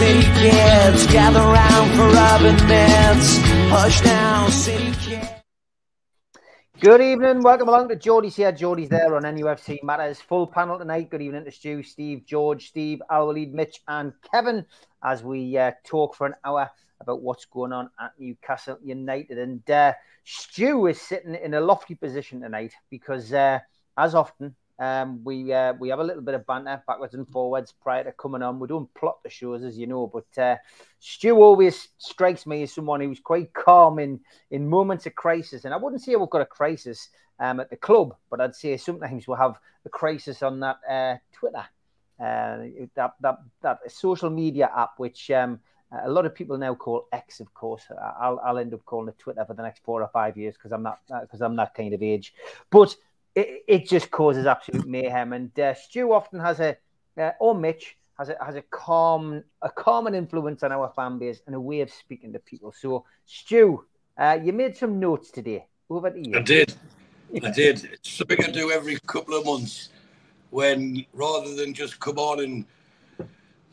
city kids, gather round for urban myths. Hush now, city kids. Good evening, welcome along to Geordie's here. Geordie's there on NUFC Matters. Full panel tonight. Good evening to Stu, Steve, George, Steve, Alwaleed, Mitch, and Kevin as we uh, talk for an hour about what's going on at Newcastle United. And uh, Stu is sitting in a lofty position tonight because, uh, as often, um, we uh, we have a little bit of banter backwards and forwards prior to coming on. We don't plot the shows, as you know, but uh, Stu always strikes me as someone who's quite calm in in moments of crisis. And I wouldn't say we've got a crisis um, at the club, but I'd say sometimes we'll have a crisis on that uh, Twitter, uh, that that that social media app, which. Um, a lot of people now call X, of course. I'll, I'll end up calling it Twitter for the next four or five years because I'm not because I'm that kind of age. But it, it just causes absolute mayhem. And uh, Stu often has a, uh, or Mitch has a has a calm a common influence on our fan base and a way of speaking to people. So, Stu, uh, you made some notes today. Over to you. I did. I did. It's something I do every couple of months when rather than just come on and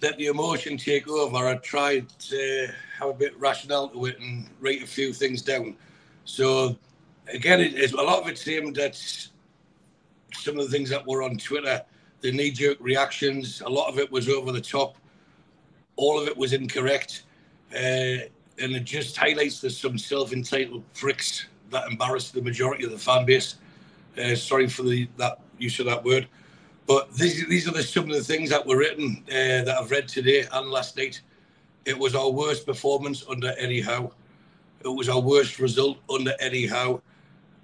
let the emotion take over, I try to have a bit rationale to it and write a few things down. So again, it's a lot of it's aimed at some of the things that were on Twitter, the knee jerk reactions, a lot of it was over the top. All of it was incorrect. Uh, and it just highlights there's some self entitled pricks that embarrass the majority of the fan base. Uh, sorry for the that use of that word. But these, these are the, some of the things that were written uh, that I've read today and last night. It was our worst performance under Eddie Howe. It was our worst result under Eddie Howe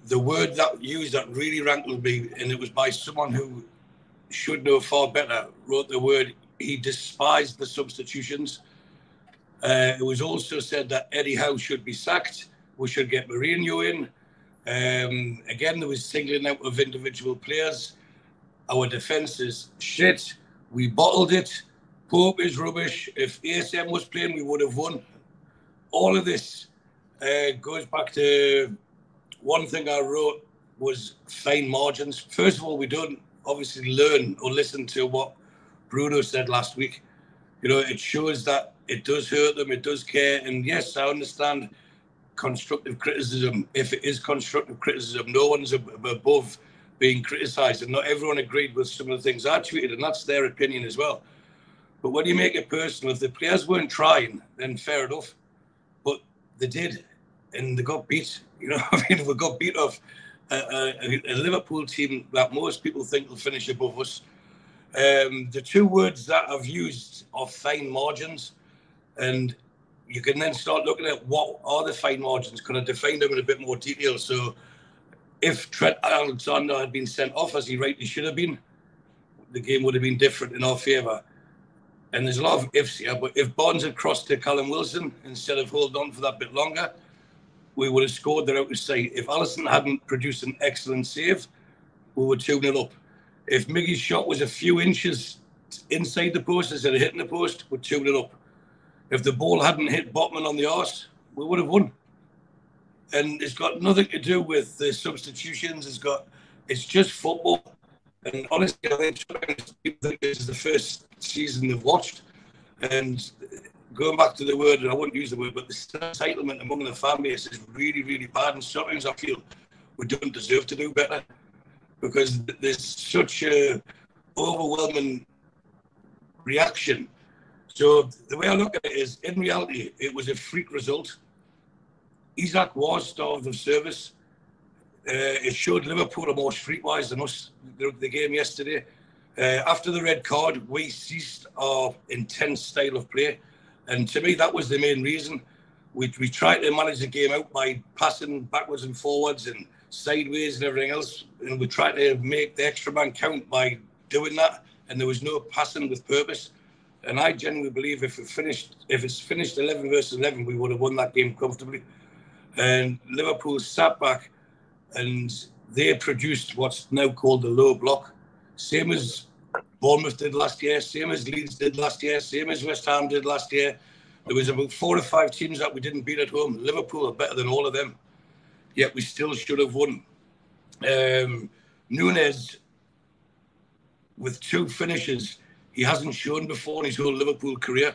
the word that used that really rankled me, and it was by someone who should know far better, wrote the word, he despised the substitutions. Uh, it was also said that Eddie Howe should be sacked. We should get Mourinho in. Um, again, there was singling out of individual players. Our defence is shit. We bottled it. Pope is rubbish. If ASM was playing, we would have won. All of this uh, goes back to one thing I wrote was fine margins. First of all, we don't obviously learn or listen to what Bruno said last week. You know, it shows that it does hurt them, it does care. And yes, I understand constructive criticism. If it is constructive criticism, no one's above being criticised. And not everyone agreed with some of the things I tweeted, and that's their opinion as well. But when you make it personal, if the players weren't trying, then fair enough. But they did, and they got beat. You know, I mean, we got beat off a, a, a, Liverpool team that most people think will finish above us. Um, the two words that I've used are fine margins, and you can then start looking at what are the fine margins. Can I define them in a bit more detail? So, if Trent Alexander had been sent off as he rightly should have been, the game would have been different in our favour. And there's a lot of ifs here, but if Barnes had crossed to Callum Wilson instead of holding on for that bit longer, we would have scored there out of sight. If Alisson hadn't produced an excellent save, we were 2 0 up. If Miggy's shot was a few inches inside the post instead of hitting the post, we're 2 0 up. If the ball hadn't hit Botman on the arse, we would have won. And it's got nothing to do with the substitutions. It's got, it's just football. And honestly, I think this is the first season they've watched. And going back to the word, and I wouldn't use the word, but the entitlement among the fan base is really, really bad. And sometimes I feel we don't deserve to do better because there's such a overwhelming reaction. So the way I look at it is, in reality, it was a freak result. Isak was starved of service. Uh, it showed Liverpool are more streetwise than us. The, the game yesterday. Uh, after the red card, we ceased our intense style of play. And to me, that was the main reason. We, we tried to manage the game out by passing backwards and forwards and sideways and everything else. And we tried to make the extra man count by doing that. And there was no passing with purpose. And I genuinely believe if it finished, if it's finished 11 versus 11, we would have won that game comfortably. And Liverpool sat back and they produced what's now called the low block, same as Bournemouth did last year, same as Leeds did last year, same as West Ham did last year. There was about four or five teams that we didn't beat at home. Liverpool are better than all of them, yet we still should have won. Um, Nunez, with two finishes, he hasn't shown before in his whole Liverpool career.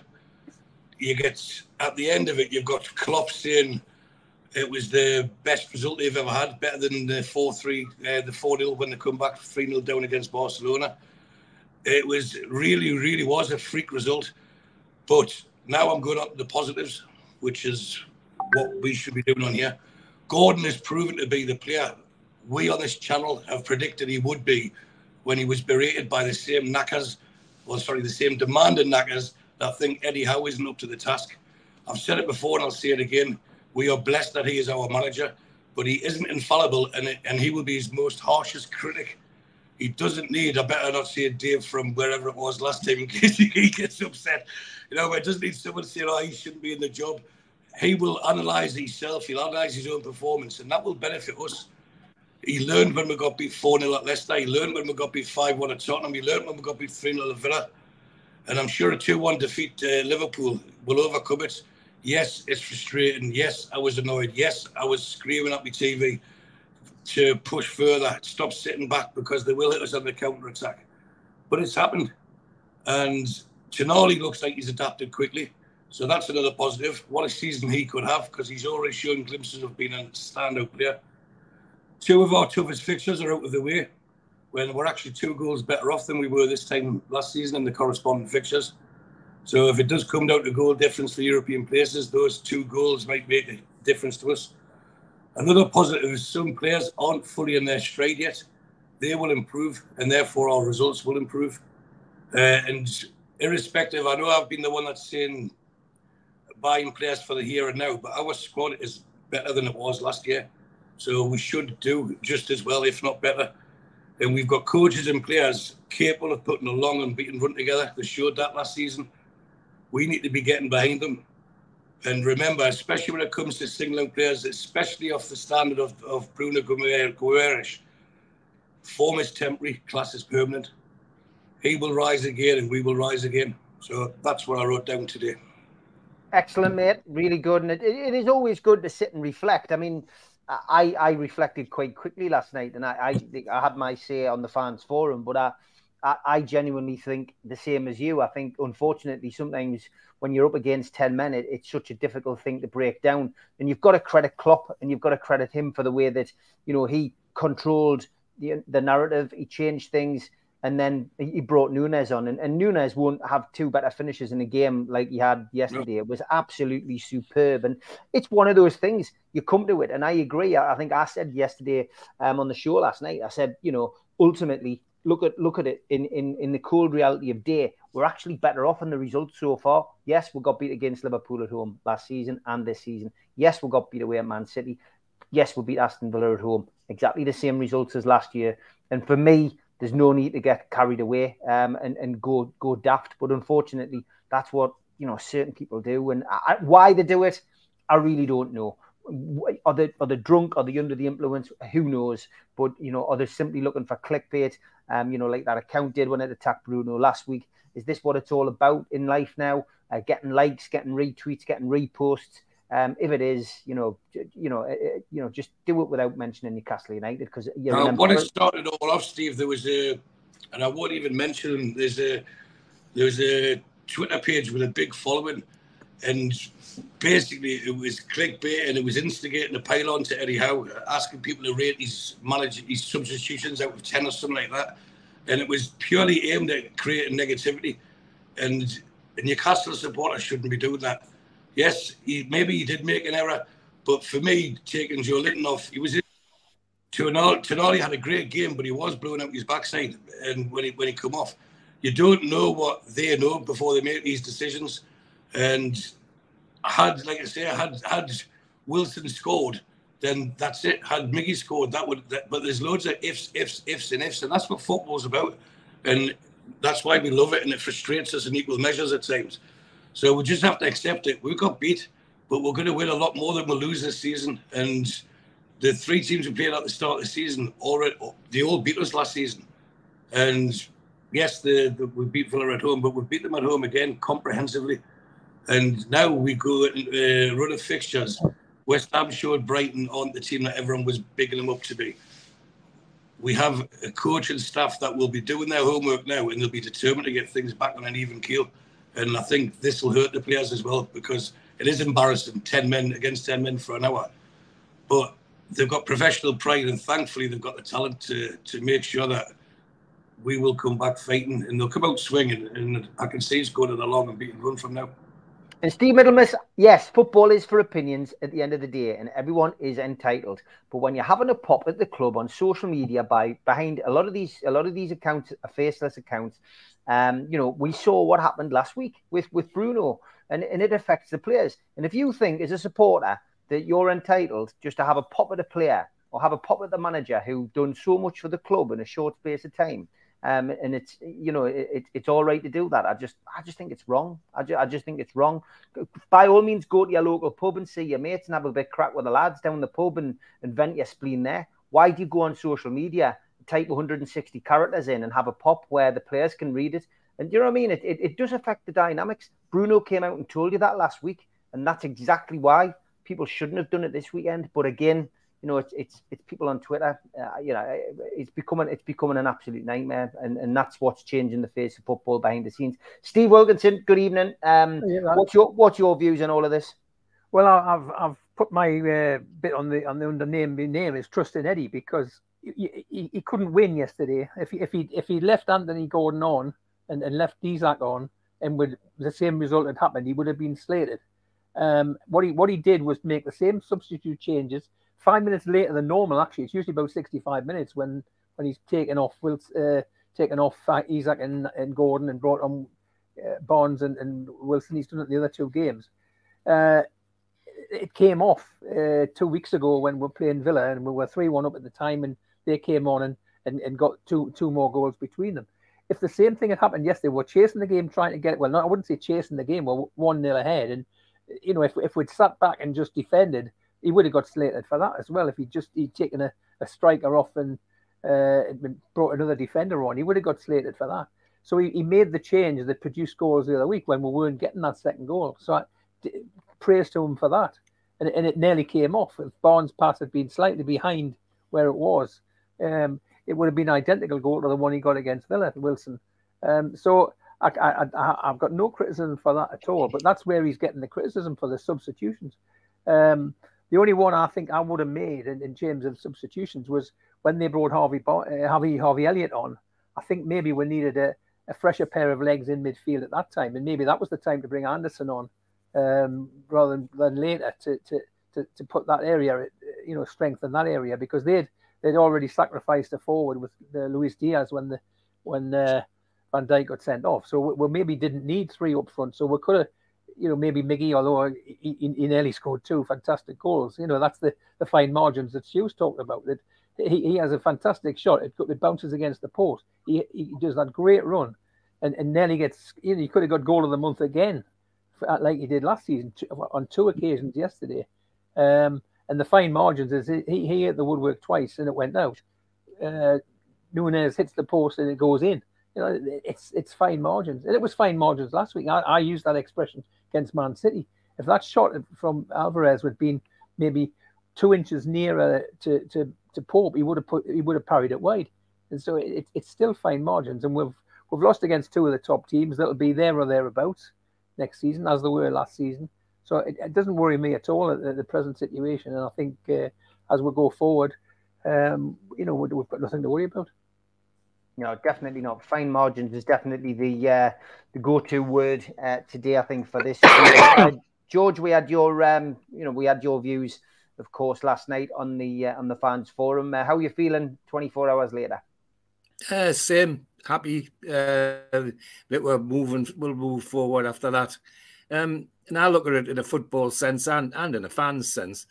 You get at the end of it, you've got Klopp saying it was the best result they've ever had, better than the four three, uh, the four 0 when they come back three 0 down against Barcelona. It was really, really was a freak result. But now I'm going on to the positives, which is what we should be doing on here. Gordon has proven to be the player we on this channel have predicted he would be when he was berated by the same knackers, or sorry, the same demanding knackers that think Eddie Howe isn't up to the task. I've said it before and I'll say it again. We are blessed that he is our manager, but he isn't infallible and, and he will be his most harshest critic. He doesn't need, I better not say Dave from wherever it was last time in case he gets upset. You know, it doesn't need someone to say, oh, he shouldn't be in the job. He will analyse himself, he'll analyse his own performance, and that will benefit us. He learned when we got beat 4 0 at Leicester. He learned when we got beat 5 1 at Tottenham. He learned when we got beat 3 0 at Villa. And I'm sure a 2 1 defeat uh, Liverpool will overcome it. Yes, it's frustrating. Yes, I was annoyed. Yes, I was screaming at my TV to push further, stop sitting back because they will hit us on the counter attack. But it's happened. And Tonali looks like he's adapted quickly. So that's another positive. What a season he could have because he's already shown glimpses of being a standout player. Two of our toughest fixtures are out of the way when we're actually two goals better off than we were this time last season in the corresponding fixtures. So if it does come down to goal difference for European places, those two goals might make a difference to us. Another positive is some players aren't fully in their stride yet. They will improve, and therefore our results will improve. Uh, and irrespective, I know I've been the one that's saying buying players for the here and now, but our squad is better than it was last year. So we should do just as well, if not better. And we've got coaches and players capable of putting a long and beaten run together. They showed that last season. We need to be getting behind them. And remember, especially when it comes to singling players, especially off the standard of, of Bruno Guimaraes, form is temporary, class is permanent. He will rise again and we will rise again. So that's what I wrote down today. Excellent, mate. Really good. And it, it is always good to sit and reflect. I mean, I, I reflected quite quickly last night, and I, I, I had my say on the fans forum, but I, I, I genuinely think the same as you. I think, unfortunately, sometimes when you're up against 10 men, it, it's such a difficult thing to break down. And you've got to credit Klopp and you've got to credit him for the way that, you know, he controlled the, the narrative, he changed things, and then he brought Nunez on. And, and Nunez won't have two better finishes in a game like he had yesterday. No. It was absolutely superb. And it's one of those things you come to it. And I agree. I, I think I said yesterday um, on the show last night, I said, you know, ultimately, look at look at it in, in, in the cold reality of day. We're actually better off in the results so far. Yes, we got beat against Liverpool at home last season and this season. Yes, we got beat away at Man City. Yes, we beat Aston Villa at home. Exactly the same results as last year. And for me, there's no need to get carried away um, and, and go go daft. But unfortunately, that's what you know certain people do, and I, why they do it, I really don't know. Are they are they drunk? Are they under the influence? Who knows? But you know, are they simply looking for clickbait? Um, you know, like that account did when it attacked Bruno last week. Is this what it's all about in life now? Uh, getting likes, getting retweets, getting reposts. Um, if it is, you know, you know, uh, you know, just do it without mentioning Newcastle United because you know. When it started all off, Steve, there was a, and I won't even mention. There's a, there's a Twitter page with a big following, and basically it was clickbait and it was instigating a pile on to Eddie Howe, asking people to rate his manage his substitutions out of ten or something like that, and it was purely aimed at creating negativity, and Newcastle supporters shouldn't be doing that yes, he maybe he did make an error, but for me, taking Joelinton off, he was in. Tonali had a great game, but he was blowing out his backside, and when he when he come off, you don't know what they know before they make these decisions. And had, like I say, had had Wilson scored, then that's it. Had Miggy scored, that would. That, but there's loads of ifs, ifs, ifs, and ifs, and that's what football's about. And that's why we love it, and it frustrates us in equal measures at times. So we just have to accept it. We got beat, but we're going to win a lot more than we'll lose this season. And the three teams we played at the start of the season, already they all beat us last season. And yes, the, the, we beat Villa at home, but we beat them at home again comprehensively. And now we go and uh, run of fixtures. West Ham showed Brighton on the team that everyone was bigging them up to be. We have a coach and staff that will be doing their homework now and they'll be determined to get things back on an even keel. And I think this will hurt the players as well because it is embarrassing 10 men against 10 men for an hour. But they've got professional pride and thankfully they've got the talent to, to make sure that we will come back fighting and they'll come out swinging. And I can see it's going to along and beating run from now. And Steve Middlemiss, yes, football is for opinions at the end of the day, and everyone is entitled. But when you're having a pop at the club on social media by behind a lot of these, a lot of these accounts are faceless accounts. Um, you know, we saw what happened last week with with Bruno, and, and it affects the players. And if you think as a supporter that you're entitled just to have a pop at a player or have a pop at the manager who done so much for the club in a short space of time, um, and it's you know it, it's all right to do that. I just I just think it's wrong. I just, I just think it's wrong. By all means, go to your local pub and see your mates and have a bit crack with the lads down the pub and, and vent your spleen there. Why do you go on social media, type 160 characters in, and have a pop where the players can read it? And you know what I mean? It, it, it does affect the dynamics. Bruno came out and told you that last week, and that's exactly why people shouldn't have done it this weekend. But again, you know, it's it's it's people on Twitter. Uh, you know, it's becoming it's becoming an absolute nightmare, and, and that's what's changing the face of football behind the scenes. Steve Wilkinson, good evening. Um, yeah, what's your what's your views on all of this? Well, I've I've put my uh, bit on the on the under name. My name is Trusting Eddie because he, he, he, couldn't win yesterday. If he if he if he left Anthony Gordon on and, and left Isak on, and with the same result had happened, he would have been slated. Um, what he what he did was make the same substitute changes five minutes later than normal. Actually, it's usually about sixty-five minutes when when he's taken off. Will uh, taken off uh, Isak and, and Gordon and brought on uh, Barnes and, and Wilson. He's done it the other two games. Uh, it came off uh, two weeks ago when we were playing Villa and we were three-one up at the time, and they came on and, and, and got two two more goals between them. If the same thing had happened yesterday, we're chasing the game, trying to get well. Not I wouldn't say chasing the game. We're one nil ahead, and you know if if we'd sat back and just defended, he would have got slated for that as well if he just he'd taken a, a striker off and uh, brought another defender on. He would have got slated for that. So he, he made the change that produced goals the other week when we weren't getting that second goal. So I, praise to him for that. And, and it nearly came off. If Barnes' pass had been slightly behind where it was, um, it would have been identical goal to the one he got against Villa, Wilson. Um, so I, I, I, have got no criticism for that at all. But that's where he's getting the criticism for the substitutions. Um, the only one I think I would have made in, in terms of substitutions was when they brought Harvey uh, Harvey Harvey Elliott on. I think maybe we needed a, a, fresher pair of legs in midfield at that time, and maybe that was the time to bring Anderson on um, rather than, than later to, to, to, to put that area, you know, strengthen that area because they'd they'd already sacrificed a forward with uh, Luis Diaz when the when uh, Van Dijk got sent off. So we, we, maybe didn't need three up front. So we could have you know, maybe Miggy, although he, he, nearly scored two fantastic goals. You know, that's the, the fine margins that Stu's talked about. That he, he has a fantastic shot. It, it bounces against the post. He, he does that great run, and, and nearly gets. You know, he could have got goal of the month again, uh, like he did last season on two occasions yesterday. Um, and the fine margins is he, he hit the woodwork twice and it went out. Uh, Nunez hits the post and it goes in. You know, it's it's fine margins, and it was fine margins last week. I, I used that expression against Man City. If that shot from Alvarez had been maybe two inches nearer to, to, to Pope, he would have put he would have parried it wide. And so it, it's still fine margins. And we've we've lost against two of the top teams that'll be there or thereabouts next season, as they were last season. So it, it doesn't worry me at all at the, the present situation. And I think uh, as we go forward, um, you know, we've got nothing to worry about. No, definitely not. Fine margins is definitely the uh, the go-to word uh, today. I think for this. uh, George, we had your um, you know we had your views, of course, last night on the uh, on the fans forum. Uh, how are you feeling 24 hours later? Uh, same. Happy uh, that we're moving. We'll move forward after that. Um, and I look at it in a football sense and, and in a fans sense.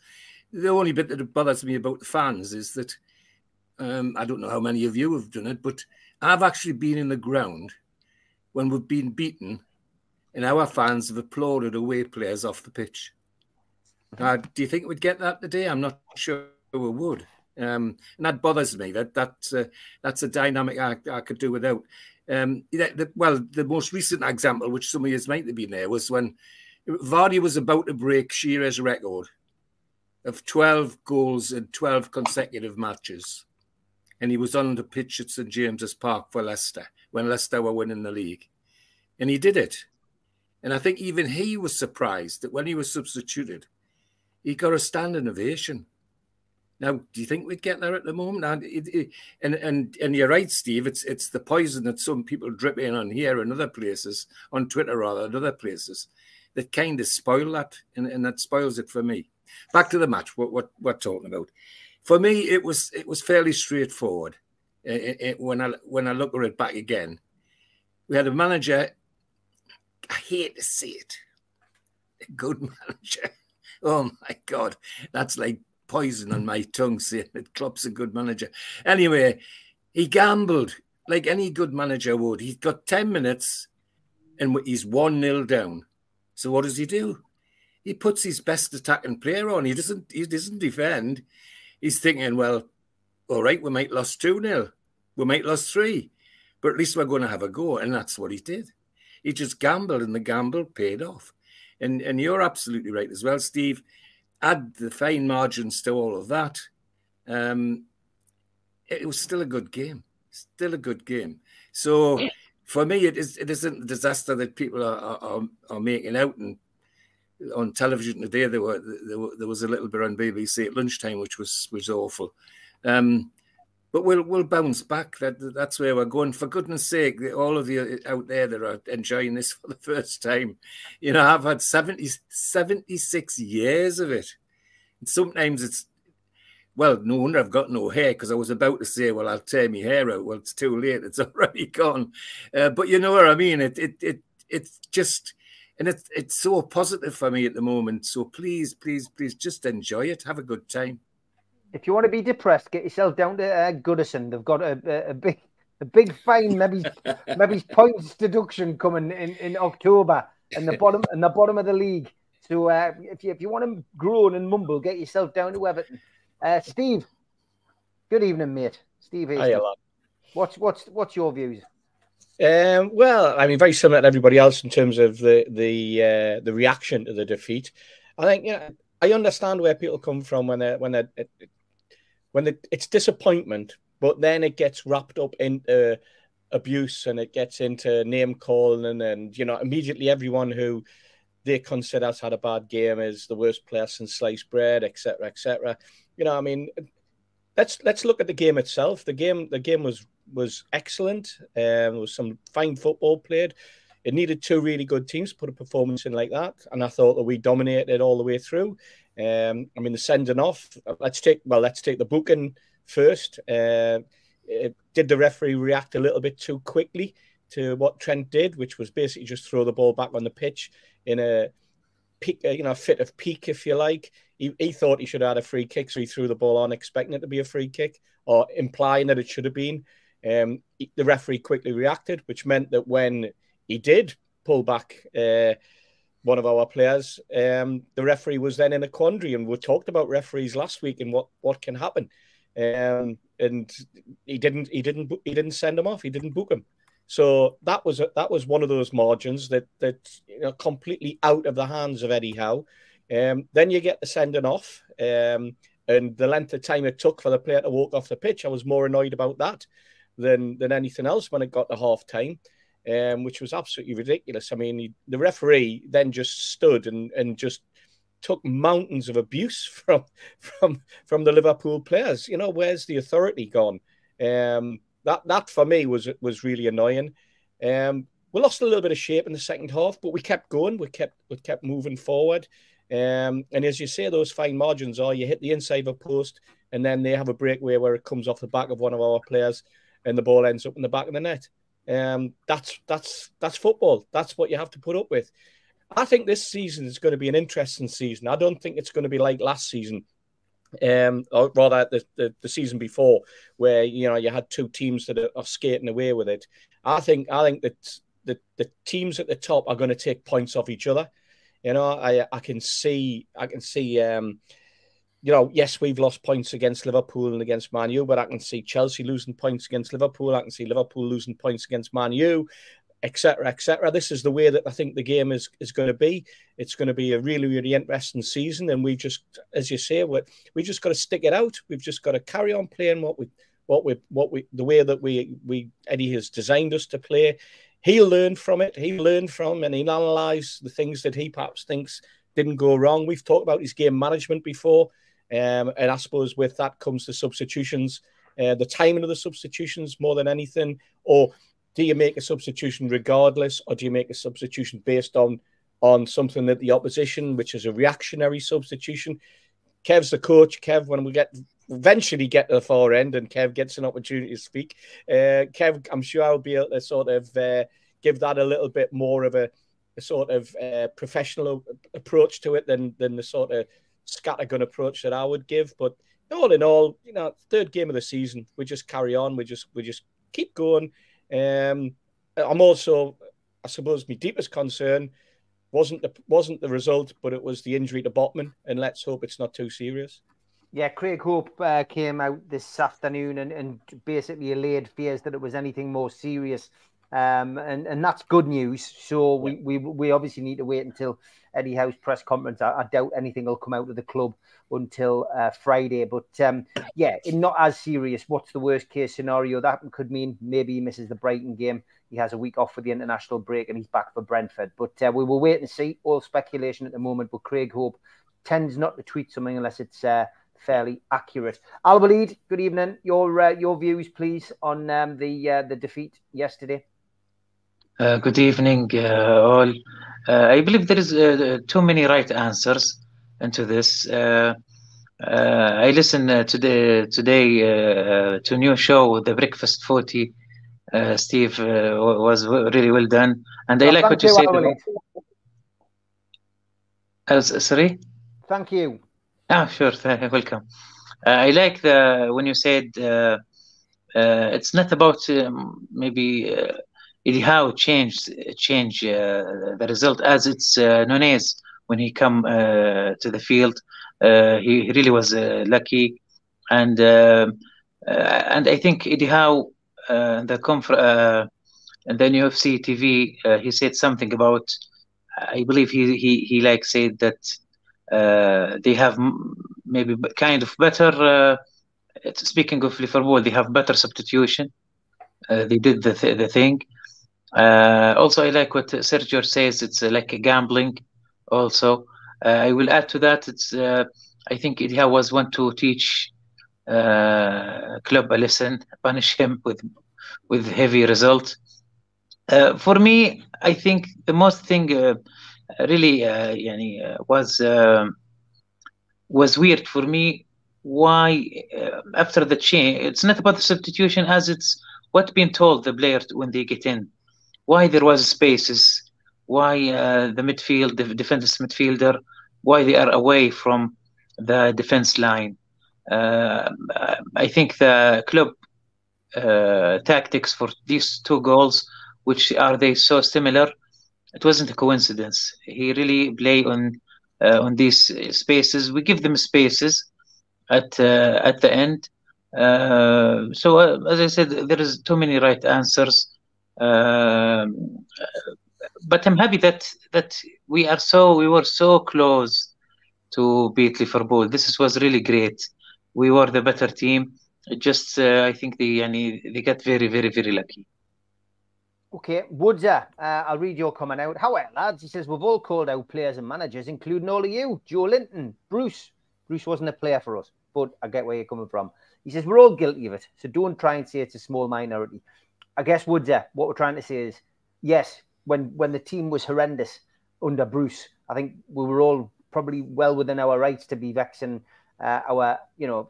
The only bit that bothers me about the fans is that um, I don't know how many of you have done it, but I've actually been in the ground when we've been beaten and our fans have applauded away players off the pitch. Uh, do you think we'd get that today? I'm not sure we would. Um, and that bothers me. That that's uh, that's a dynamic I, I could do without. Um, the, the, well, the most recent example, which some of you might have been there, was when Vardy was about to break Shearer's record of 12 goals in 12 consecutive matches. And he was on the pitch at St James's Park for Leicester when Leicester were winning the league. And he did it. And I think even he was surprised that when he was substituted, he got a standing ovation. Now, do you think we'd get there at the moment? And it, it, and and and you're right, Steve. It's it's the poison that some people drip in on here and other places, on Twitter rather, and other places, that kind of spoil that, and, and that spoils it for me. Back to the match. What what we're talking about. For me, it was it was fairly straightforward. It, it, when I when I look at it back again, we had a manager. I hate to see it. A good manager. Oh my God, that's like poison on my tongue saying that Klopp's a good manager. Anyway, he gambled like any good manager would. He's got 10 minutes and he's 1 0 down. So what does he do? He puts his best attacking player on. He doesn't he doesn't defend. He's thinking, well, all right, we might lose 2 0. We might lose 3. But at least we're going to have a go. And that's what he did. He just gambled and the gamble paid off. And and you're absolutely right as well, Steve add the fine margins to all of that, um, it was still a good game. Still a good game. So for me, it is it isn't a disaster that people are are, are making out and on television today. There were, there were there was a little bit on BBC at lunchtime, which was was awful. Um, but we'll we'll bounce back. That that's where we're going. For goodness' sake, all of you out there that are enjoying this for the first time, you know, I've had 70, 76 years of it. Sometimes it's well, no wonder I've got no hair because I was about to say, well, I'll tear my hair out. Well, it's too late; it's already gone. Uh, but you know what I mean. It it it it's just. And it's it's so positive for me at the moment. So please, please, please, just enjoy it. Have a good time if you want to be depressed, get yourself down to uh, Goodison. They've got a, a, a big a big fine, maybe maybe points deduction coming in, in October, and the bottom and the bottom of the league. So uh, if you if you want to groan and mumble, get yourself down to Everton. Uh, Steve, good evening, mate. Steve, Hiya, what's what's what's your views? Um, well, I mean, very similar to everybody else in terms of the the uh, the reaction to the defeat. I think you know I understand where people come from when they when they when it, it's disappointment, but then it gets wrapped up into abuse and it gets into name calling and, and you know immediately everyone who they consider has had a bad game is the worst player since sliced bread, etc., etc. You know, I mean, let's let's look at the game itself. The game the game was was excellent. Um, there was some fine football played. It needed two really good teams to put a performance in like that, and I thought that we dominated all the way through. Um, I mean, the sending off. Let's take well, let's take the booking first. Uh, did the referee react a little bit too quickly to what Trent did, which was basically just throw the ball back on the pitch in a peak, you know, fit of peak, if you like. He, he thought he should have had a free kick, so he threw the ball on, expecting it to be a free kick or implying that it should have been. Um, the referee quickly reacted, which meant that when he did pull back. Uh, one of our players. Um, the referee was then in a quandary, and we talked about referees last week and what what can happen. Um, and he didn't he didn't he didn't send him off. He didn't book him. So that was a, that was one of those margins that that you know completely out of the hands of Eddie Howe. Um, then you get the sending off, um, and the length of time it took for the player to walk off the pitch. I was more annoyed about that than than anything else when it got to half time um, which was absolutely ridiculous. I mean, he, the referee then just stood and, and just took mountains of abuse from from from the Liverpool players. You know, where's the authority gone? Um, that that for me was was really annoying. Um, we lost a little bit of shape in the second half, but we kept going. We kept we kept moving forward. Um, and as you say, those fine margins are you hit the inside of a post, and then they have a breakaway where it comes off the back of one of our players, and the ball ends up in the back of the net. Um, that's that's that's football. That's what you have to put up with. I think this season is going to be an interesting season. I don't think it's going to be like last season, um, or rather the, the, the season before, where you know you had two teams that are, are, skating away with it. I think I think that the, the teams at the top are going to take points off each other. You know, I I can see I can see um, you know, yes, we've lost points against Liverpool and against Man U, but I can see Chelsea losing points against Liverpool. I can see Liverpool losing points against Man U, etc., etc. This is the way that I think the game is is going to be. It's going to be a really, really interesting season, and we just, as you say, we we just got to stick it out. We've just got to carry on playing what we what we what we the way that we we Eddie has designed us to play. He'll learn from it. He'll learn from and he'll analyze the things that he perhaps thinks didn't go wrong. We've talked about his game management before. Um, and I suppose with that comes the substitutions, uh, the timing of the substitutions more than anything. Or do you make a substitution regardless, or do you make a substitution based on on something that the opposition, which is a reactionary substitution? Kev's the coach. Kev, when we get eventually get to the far end and Kev gets an opportunity to speak, uh, Kev, I'm sure I'll be able to sort of uh, give that a little bit more of a, a sort of uh, professional approach to it than than the sort of scattergun approach that I would give. But all in all, you know, third game of the season, we just carry on. We just we just keep going. Um, I'm also, I suppose, my deepest concern wasn't the wasn't the result, but it was the injury to Botman, and let's hope it's not too serious. Yeah, Craig Hope uh, came out this afternoon and, and basically allayed fears that it was anything more serious um, and and that's good news. So we, we we obviously need to wait until Eddie Howe's press conference. I, I doubt anything will come out of the club until uh, Friday. But um, yeah, not as serious. What's the worst case scenario? That could mean maybe he misses the Brighton game. He has a week off for the international break and he's back for Brentford. But uh, we will wait and see. All speculation at the moment. But Craig Hope tends not to tweet something unless it's uh, fairly accurate. Al Walid, good evening. Your uh, your views, please, on um, the uh, the defeat yesterday. Uh, good evening, uh, all. Uh, I believe there is uh, too many right answers into this. Uh, uh, I listened today today to new show, The Breakfast Footy. Steve was really well done, and I like what you, said. About... sorry. Thank you. Ah, sure. Welcome. I like the when you said it's not about um, maybe Howe changed change uh, the result as it's uh, Nunez when he come uh, to the field. Uh, he, really was uh, lucky, and uh, and I think Eddie Howe the conf- and then UFC TV he said something about I believe he he he like said that they have maybe kind of better. speaking of Liverpool, they have better substitution. they did the th- the thing uh, also, I like what Sergio says. It's uh, like a gambling. Also, uh, I will add to that. It's uh, I think Ilya was one to teach uh, club a lesson, punish him with with heavy result. Uh, for me, I think the most thing really yani, was was weird for me. Why after the change? It's not about the substitution as it's what being told the players when they get in why there was spaces, why uh, the midfield, the defensive midfielder, why they are away from the defense line. Uh, I think the club uh, tactics for these two goals, which are they so similar, it wasn't a coincidence. He really play on uh, on these spaces. We give them spaces at uh, at the end. Uh, so as I said, there is too many right answers. Um, but I'm happy that that we are so we were so close to beat Liverpool. This was really great. We were the better team. Just uh, I think they they got very very very lucky. Okay, Woodser, uh, I'll read your comment out. However, lads, he says we've all called out players and managers, including all of you. Joelinton, Bruce. Bruce wasn't a player for us, but I get where you're coming from. He says we're all guilty of it, so don't try and say it's a small minority. I guess Woods, what we're trying to say is, yes, when when the team was horrendous under Bruce, I think we were all probably well within our rights to be vexing uh, our, you know,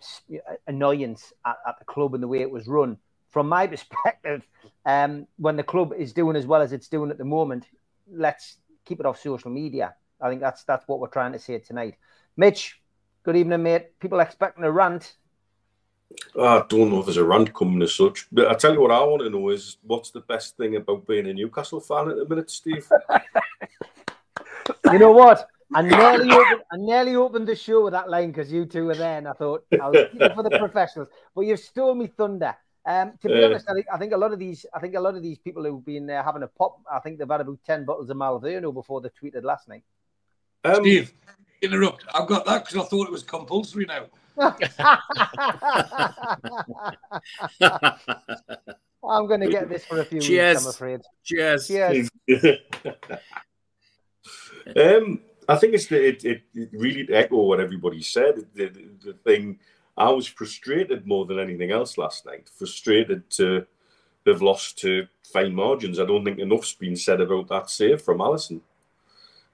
annoyance at, at, the club and the way it was run. From my perspective, um, when the club is doing as well as it's doing at the moment, let's keep it off social media. I think that's that's what we're trying to say tonight. Mitch, good evening, mate. People expecting a rant. I don't know if there's a rant coming as such, but I tell you what I want to know is what's the best thing about being a Newcastle fan at the minute, Steve? you know what? I nearly opened, I nearly opened the show with that line because you two were there, and I thought I was for the professionals. But you've stole me thunder. Um, to be uh, honest, I think, I think a lot of these, I think a lot of these people who've been uh, having a pop, I think they've had about ten bottles of Malverno before they tweeted last night. Um, Steve, interrupt. I've got that because I thought it was compulsory now. I'm going to get this for a few Cheers. weeks, I'm afraid. Cheers. Cheers. um, I think it's the, it, it, really to echo what everybody said. The, the, the, thing I was frustrated more than anything else last night. Frustrated to have lost to fine margins. I don't think enough's been said about that save from Alisson.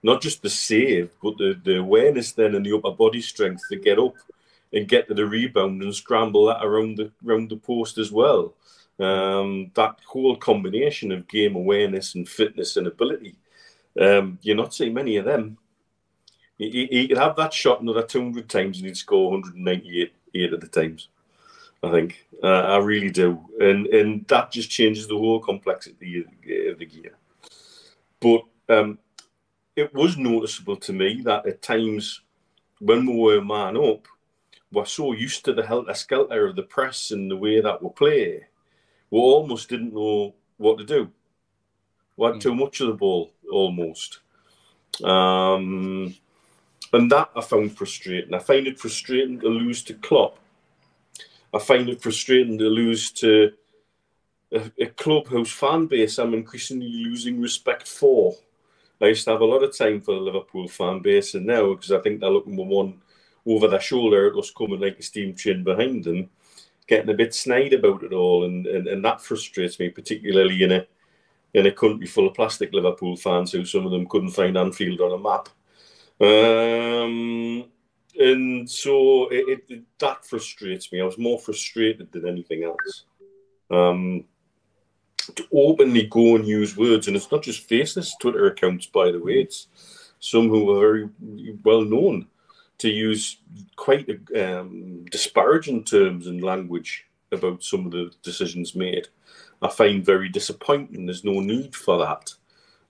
Not just the save, but the, the awareness then and the upper body strength to get up and get to the rebound and scramble that around the around the post as well. Um, that whole combination of game awareness and fitness and ability, um, you're not seeing many of them. He, he could have that shot another 200 times and he'd score 198 eight of the times. I think uh, I really do, and and that just changes the whole complexity of the gear. But um, it was noticeable to me that at times when we were man up, we're so used to the helter skelter of the press and the way that we play, we almost didn't know what to do. We had mm. too much of the ball almost. Um, and that I found frustrating. I find it frustrating to lose to Klopp. I find it frustrating to lose to a, a club whose fan base I'm increasingly losing respect for. I used to have a lot of time for the Liverpool fan base, and now because I think they're looking with one over their shoulder at us coming like a steam train behind them, getting a bit snide about it all, and, and, and that frustrates me, particularly in a in a country full of plastic Liverpool fans who some of them couldn't find Anfield on a map. Um, and so it, it, that frustrates me. I was more frustrated than anything else. Um, to openly go and use words, and it's not just faceless Twitter accounts, by the way. It's some who are very well known to use quite um, disparaging terms and language about some of the decisions made. I find very disappointing. There's no need for that.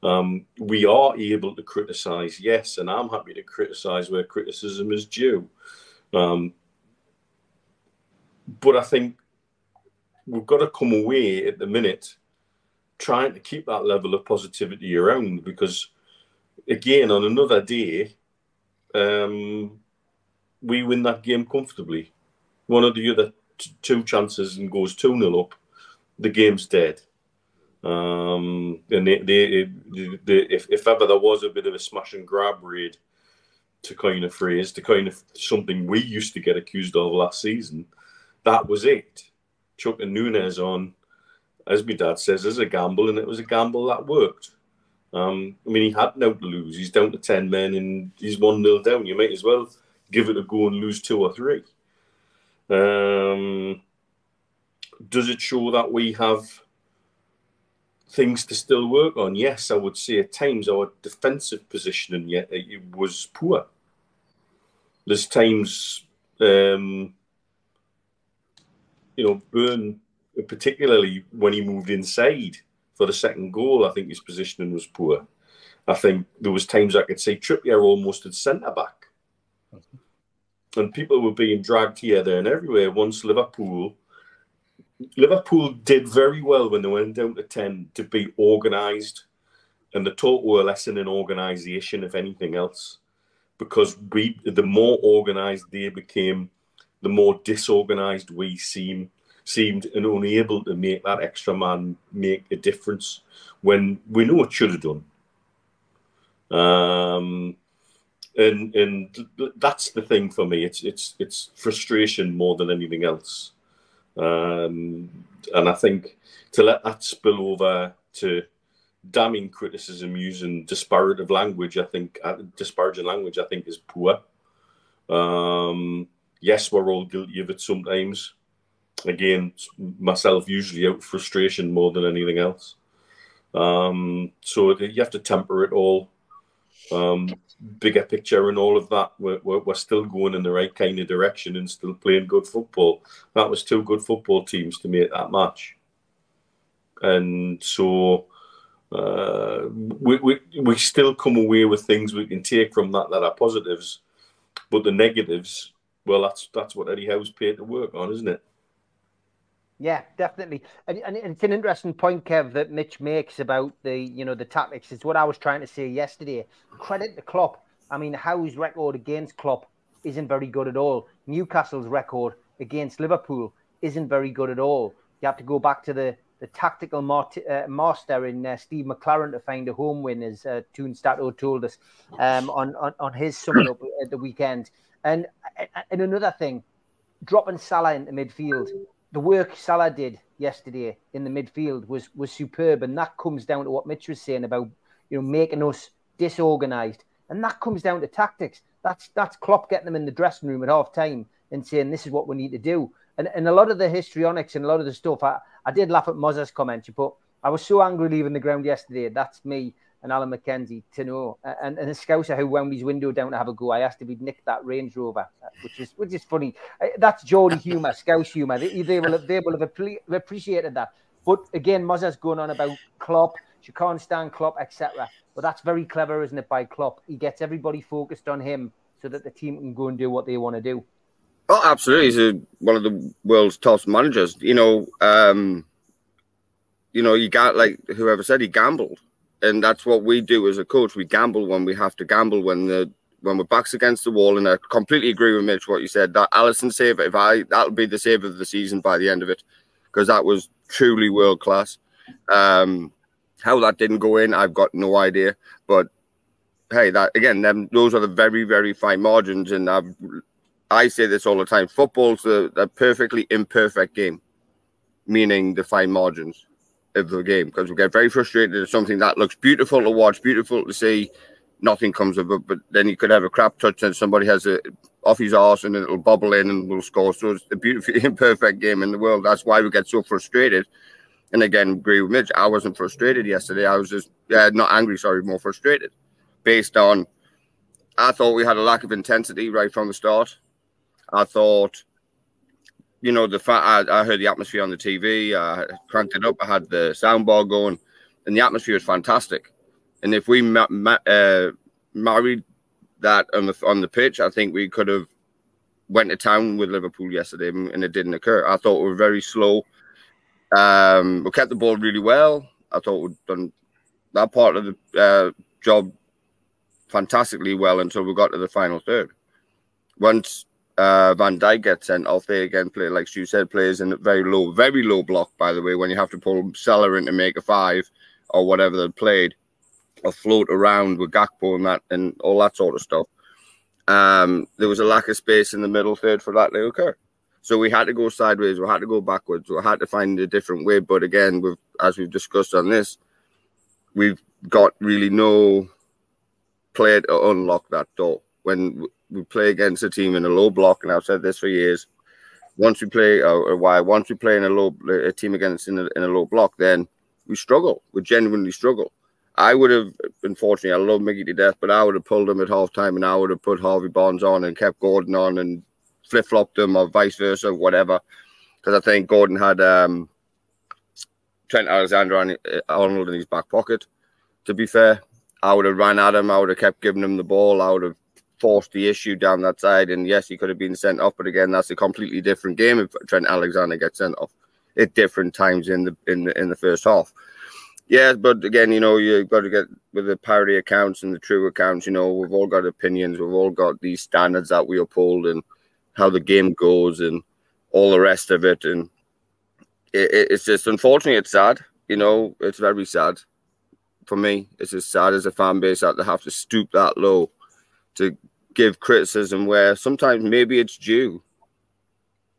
Um, we are able to criticize, yes, and I'm happy to criticize where criticism is due. Um, but I think we've got to come away at the minute trying to keep that level of positivity around because, again, on another day, um, we win that game comfortably. One of the other t- two chances and goes 2 0 up, the game's dead. Um, and they, they, they, if, if ever there was a bit of a smash and grab raid, to coin a phrase, to kind of something we used to get accused of last season, that was it. Chucking Nunez on, as my dad says, as a gamble, and it was a gamble that worked. Um, I mean, he had no to lose. He's down to 10 men and he's 1 0 down. You might as well give it a go and lose two or three. Um, does it show that we have things to still work on. Yes, I would say at times our defensive positioning yet it was poor. There's times, um, you know, Burn, particularly when he moved inside for the second goal, I think his positioning was poor. I think there was times I could say Trippier almost at centre back, and people were being dragged here, there, and everywhere. Once Liverpool Liverpool did very well when they went down to 10 to be organised. And the total were lesson in organisation, if anything else. Because we, the more organised they became, the more disorganised we seem, seemed and unable to make that extra man make a difference when we know it should have done. Um, and and that's the thing for me. It's it's it's frustration more than anything else. Um, and I think to let that spill over to damning criticism using disparative language, I think uh, disparaging language, I think is poor. Um, yes, we're all guilty of it sometimes. Again, myself usually out frustration more than anything else. Um, so you have to temper it all. um, bigger picture and all of that, we're, we're, we're, still going in the right kind of direction and still playing good football. That was two good football teams to make that match. And so uh, we, we, we still come away with things we can take from that that are positives. But the negatives, well, that's that's what Eddie Howe's paid to work on, isn't it? Yeah, definitely, and, and it's an interesting point, Kev, that Mitch makes about the you know the tactics. It's what I was trying to say yesterday. Credit to Klopp. I mean, Howe's record against Klopp isn't very good at all. Newcastle's record against Liverpool isn't very good at all. You have to go back to the the tactical uh, master in uh, Steve McClaren to find a home win, as uh, Toon Stato told us um, on, on on his summit up at the weekend. And and another thing, dropping Salah into midfield the work Salah did yesterday in the midfield was was superb, and that comes down to what Mitch was saying about you know making us disorganised, and that comes down to tactics. That's that's Klopp getting them in the dressing room at half time and saying this is what we need to do. And and a lot of the histrionics and a lot of the stuff, I, I did laugh at Mozza's comment, but I was so angry leaving the ground yesterday. That's me and Alan McKenzie to know. And, and a scouser who wound his window down to have a go. I asked if he'd nicked that Range Rover, uh, which is which is funny. Uh, that's Geordie humour, scouse humour. They, they, will have, they will have appreciated that. But again, Mozza's going on about Klopp. She can't stand Klopp, etc. But that's very clever, isn't it, by Klopp? He gets everybody focused on him so that the team can go and do what they want to do. Oh, absolutely. He's a, one of the world's top managers. You know, um, you know, you got like whoever said he gambled and that's what we do as a coach. We gamble when we have to gamble when the when we're backs against the wall. And I completely agree with Mitch what you said. That Alisson save, if I that'll be the save of the season by the end of it, because that was truly world class. Um, how that didn't go in, I've got no idea. But hey, that again, them those are the very very fine margins, and I've I say this all the time. Football's a, a perfectly imperfect game, meaning the fine margins of the game because we get very frustrated at something that looks beautiful to watch, beautiful to see. Nothing comes of it, but then you could have a crap touch and somebody has a off his arse and it'll bubble in and will score. So it's a beautifully imperfect game in the world. That's why we get so frustrated. And again, agree with Mitch. I wasn't frustrated yesterday. I was just not angry, sorry, more frustrated, based on I thought we had a lack of intensity right from the start. I thought you know, the fact I, I, heard the atmosphere on the TV, I cranked it up, I had the soundbar going, and the atmosphere was fantastic. And if we ma- ma- uh, married that on the on the pitch, I think we could have went to town with Liverpool yesterday, and it didn't occur. I thought we were very slow. Um, we kept the ball really well. I thought we'd done that part of the uh, job fantastically well until we got to the final third. Once uh, Van Dijk gets sent off. They again play, like you said, plays in a very low, very low block, by the way, when you have to pull Salah in to make a five or whatever they played, or float around with Gakpo and that and all that sort of stuff. Um, there was a lack of space in the middle third for that to occur. So we had to go sideways, we had to go backwards, we had to find a different way. But again, we've, as we've discussed on this, we've got really no play to unlock that door. When we play against a team in a low block, and I've said this for years. Once we play, or, why? Once we play in a low a team against in a, in a low block, then we struggle. We genuinely struggle. I would have, unfortunately, I love Mickey to death, but I would have pulled him at half time and I would have put Harvey Barnes on and kept Gordon on and flip flopped them or vice versa, whatever. Because I think Gordon had um, Trent Alexander uh, Arnold in his back pocket. To be fair, I would have ran at him. I would have kept giving him the ball. I would have forced the issue down that side. And yes, he could have been sent off, but again, that's a completely different game if Trent Alexander gets sent off at different times in the in the in the first half. Yeah, but again, you know, you've got to get with the parity accounts and the true accounts. You know, we've all got opinions. We've all got these standards that we uphold and how the game goes and all the rest of it. And it, it's just unfortunately, it's sad. You know, it's very sad for me. It's as sad as a fan base that they have to stoop that low to give criticism where sometimes maybe it's due.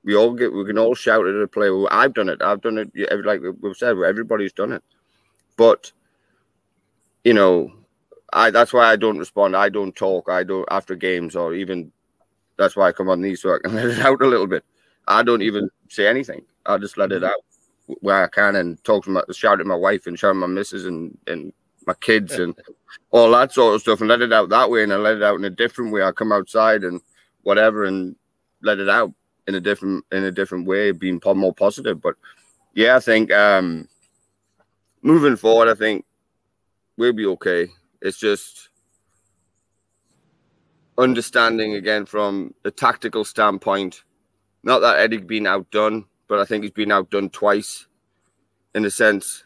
We all get, we can all shout at a player. Well, I've done it. I've done it. Like we've said, everybody's done it. But you know, I that's why I don't respond. I don't talk. I don't after games or even that's why I come on these so I can let it out a little bit. I don't even say anything. I just let it mm-hmm. out where I can and talk to my shout at my wife and shout at my missus and and my kids and all that sort of stuff and let it out that way and I let it out in a different way. I come outside and whatever and let it out in a different in a different way, being more positive. But yeah, I think um moving forward, I think we'll be okay. It's just understanding again from the tactical standpoint. Not that Eddie's been outdone, but I think he's been outdone twice in a sense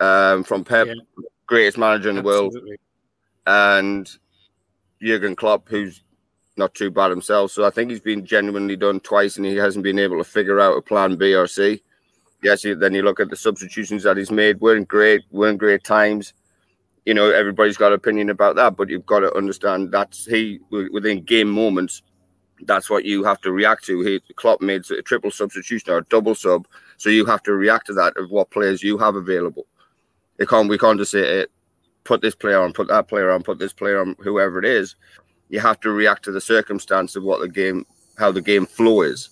um, from Pep, yeah. Greatest manager in Absolutely. the world, and Jurgen Klopp, who's not too bad himself. So I think he's been genuinely done twice, and he hasn't been able to figure out a plan B or C. Yes, then you look at the substitutions that he's made. weren't great, weren't great times. You know, everybody's got an opinion about that, but you've got to understand that's he within game moments. That's what you have to react to. He Klopp made a triple substitution or a double sub, so you have to react to that of what players you have available. It can't we can't just say put this player on, put that player on, put this player on, whoever it is. You have to react to the circumstance of what the game, how the game flow is.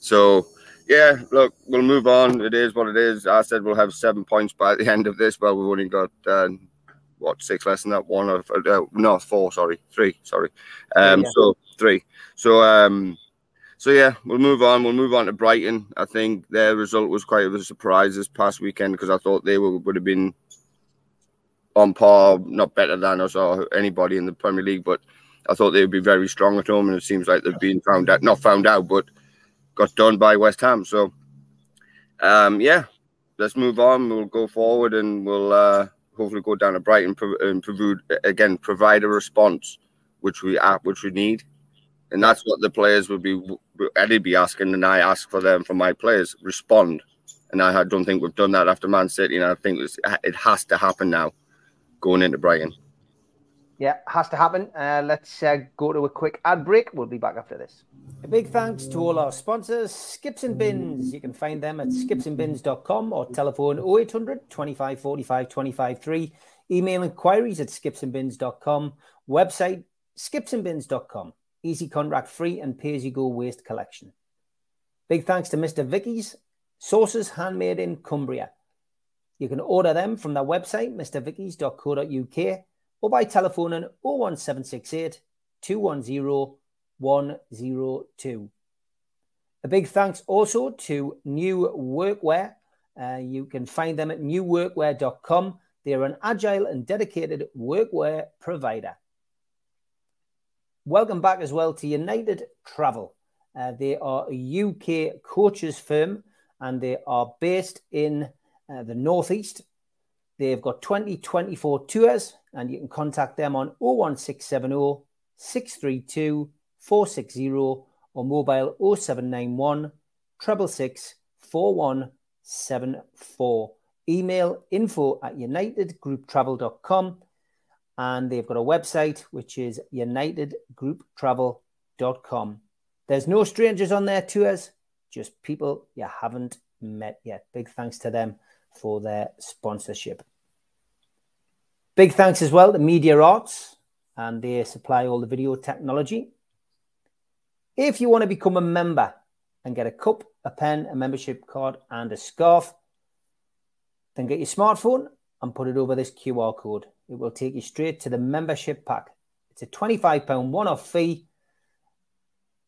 So yeah, look, we'll move on. It is what it is. I said we'll have seven points by the end of this. Well, we've only got uh, what six less than that. One of uh, no four. Sorry, three. Sorry. Um, yeah. so three. So um, so yeah, we'll move on. We'll move on to Brighton. I think their result was quite of a surprise this past weekend because I thought they were, would have been on par, not better than us or anybody in the Premier League, but I thought they would be very strong at home, and it seems like they've been found out, not found out, but got done by West Ham. So, um, yeah, let's move on. We'll go forward and we'll uh, hopefully go down to Brighton and provide, again provide a response which we uh, which we need, and that's what the players will be Eddie be asking, and I ask for them for my players respond. And I don't think we've done that after Man City, and I think it has to happen now, going into Brighton. Yeah, has to happen. Uh, let's uh, go to a quick ad break. We'll be back after this. A big thanks to all our sponsors, Skips and Bins. You can find them at skipsandbins.com or telephone 0800 25 45 25 3. Email inquiries at skipsandbins.com. Website skipsandbins.com. Easy contract free and pay as you go waste collection. Big thanks to Mr. Vikki's sauces handmade in Cumbria. You can order them from their website, mrvickies.co.uk or by telephoning 01768 210 102. A big thanks also to New Workwear. Uh, you can find them at newworkwear.com. They're an agile and dedicated workwear provider. Welcome back as well to United Travel. Uh, they are a UK coaches firm and they are based in uh, the Northeast. They've got 2024 tours and you can contact them on 01670 632 460 or mobile 0791 666 4174. Email info at unitedgrouptravel.com and they've got a website which is unitedgrouptravel.com. There's no strangers on their tours, just people you haven't met yet. Big thanks to them for their sponsorship. Big thanks as well to Media Arts, and they supply all the video technology. If you want to become a member and get a cup, a pen, a membership card, and a scarf, then get your smartphone and put it over this QR code. It will take you straight to the membership pack. It's a £25 one off fee.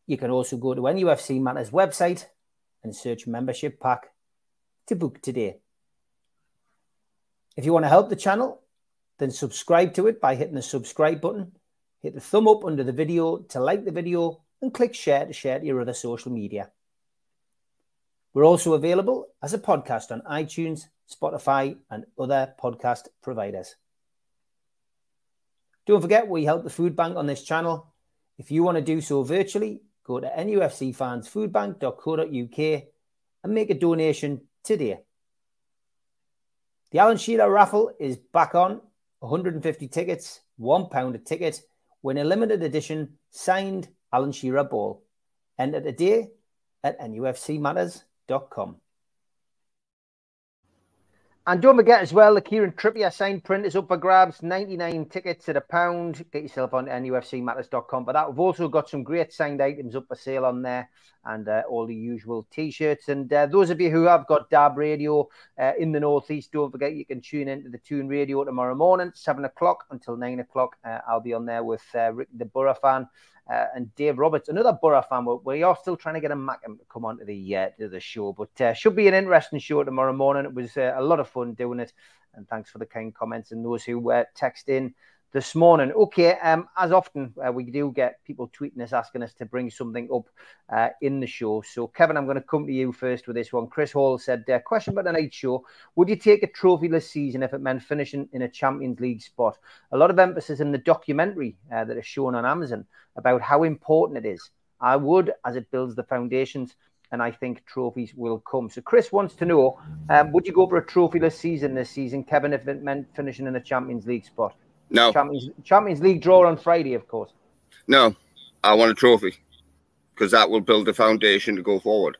You can also go to NUFC Matters website and search membership pack to book today. If you want to help the channel, then subscribe to it by hitting the subscribe button. Hit the thumb up under the video to like the video and click share to share to your other social media. We're also available as a podcast on iTunes, Spotify, and other podcast providers. Don't forget, we help the food bank on this channel. If you want to do so virtually, go to nufcfansfoodbank.co.uk and make a donation today. The Alan Shearer raffle is back on 150 tickets, £1 a ticket, win a limited edition signed Alan Shearer ball. Enter today at nufcmatters.com. And don't forget as well, the Kieran Trippier signed print is up for grabs. 99 tickets at a pound. Get yourself on nufcmatters.com. But that we've also got some great signed items up for sale on there. and uh, all the usual t-shirts. And uh, those of you who have got DAB radio uh, in the northeast, don't forget you can tune into the Tune Radio tomorrow morning, seven o'clock until nine o'clock. Uh, I'll be on there with uh, Rick, the Borough fan. Uh, and Dave Roberts, another Borough fan. We are still trying to get a Mackem to come onto the uh, to the show, but should be an interesting show tomorrow morning. It was a lot of fun doing it, and thanks for the kind comments and those who text in this morning. Okay, um, as often uh, we do get people tweeting us asking us to bring something up uh, in the show. So, Kevin, I'm going to come to you first with this one. Chris Hall said, uh, "Question about the night show: Would you take a trophyless season if it meant finishing in a Champions League spot?" A lot of emphasis in the documentary uh, that is shown on Amazon about how important it is. I would, as it builds the foundations. And I think trophies will come. So Chris wants to know: um, Would you go for a trophyless season this season, Kevin, if it meant finishing in a Champions League spot? No. Champions, Champions League draw on Friday, of course. No, I want a trophy because that will build a foundation to go forward.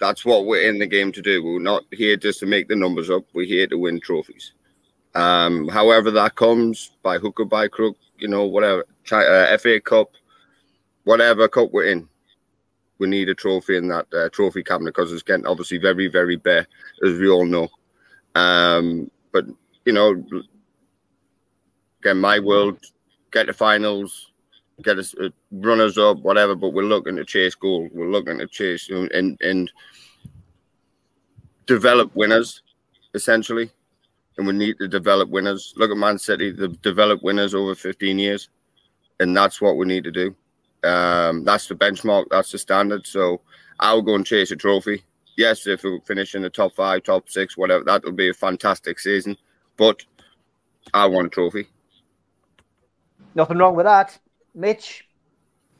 That's what we're in the game to do. We're not here just to make the numbers up. We're here to win trophies. Um, however that comes, by hook or by crook, you know, whatever, uh, FA Cup, whatever cup we're in, we need a trophy in that uh, trophy cabinet because it's getting obviously very, very bare, as we all know. Um, but you know, again, my world, get the finals, get us uh, runners up, whatever. But we're looking to chase goal. We're looking to chase and and develop winners, essentially. And we need to develop winners. Look at Man City; they've developed winners over 15 years, and that's what we need to do. Um, that's the benchmark. That's the standard. So I'll go and chase a trophy. Yes, if we finish in the top five, top six, whatever, that'll be a fantastic season. But I want a trophy. Nothing wrong with that. Mitch,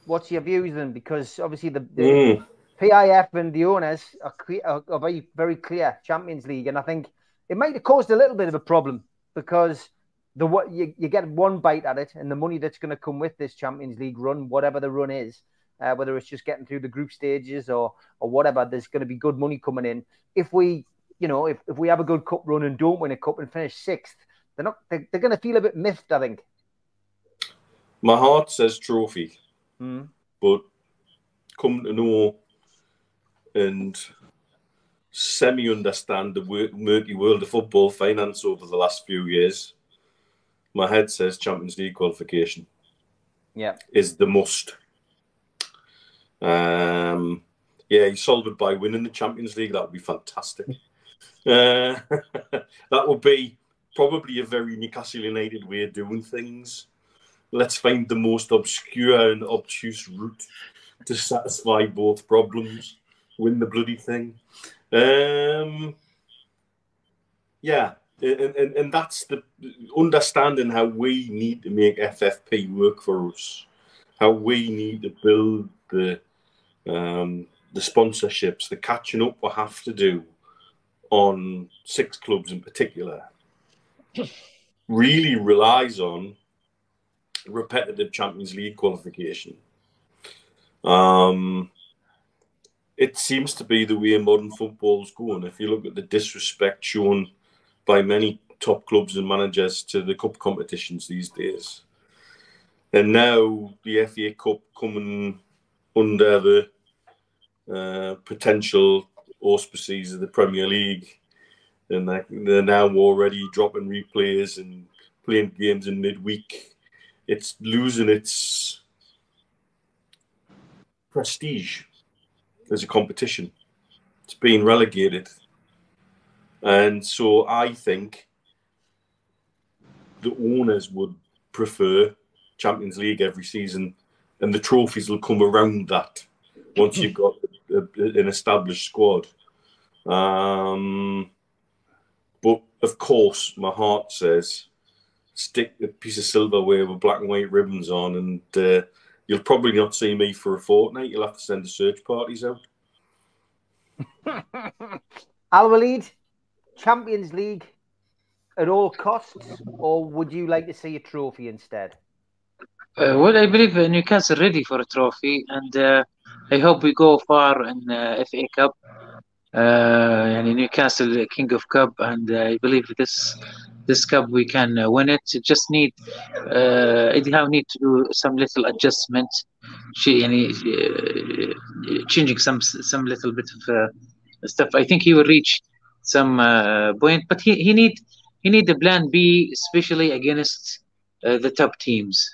what's your views then? Because obviously the, the mm. PIF and the owners are, clear, are, are, very, very clear Champions League, and I think it might have caused a little bit of a problem because the what you, you get one bite at it, and the money that's going to come with this Champions League run, whatever the run is, uh, whether it's just getting through the group stages or or whatever, there's going to be good money coming in. If we, you know, if, if we have a good cup run and don't win a cup and finish sixth, they're not they're, they're going to feel a bit miffed, I think. My heart says trophy, mm. but come to know and semi understand the murky world of football finance over the last few years. My head says Champions League qualification. Yeah, is the must. Um, yeah, you solve it by winning the Champions League. That would be fantastic. uh, that would be probably a very Newcastle United way of doing things let's find the most obscure and obtuse route to satisfy both problems. Win the bloody thing. Um, yeah, and, and, and that's the understanding how we need to make FFP work for us, how we need to build the um, the sponsorships, the catching up we have to do on six clubs in particular, really relies on repetitive Champions League qualification. Um, it seems to be the way modern football's going. If you look at the disrespect shown by many top clubs and managers to the cup competitions these days, and now the FA Cup coming under the uh, potential auspices of the Premier League, and they're now already dropping replays and playing games in midweek it's losing its prestige as a competition. It's being relegated. And so I think the owners would prefer Champions League every season, and the trophies will come around that once you've got a, a, an established squad. Um, but of course, my heart says stick a piece of silverware with black and white ribbons on, and uh, you'll probably not see me for a fortnight. You'll have to send the search parties out. Al Walid, Champions League at all costs, or would you like to see a trophy instead? Uh, well, I believe Newcastle ready for a trophy, and uh, I hope we go far in uh, FA Cup. Uh, Newcastle King of Cup, and I believe this this cup we can uh, win it. Just need uh, Eddie Howe need to do some little adjustment any, uh, changing some some little bit of uh, stuff. I think he will reach some uh, point, but he, he need he need the plan B, especially against uh, the top teams.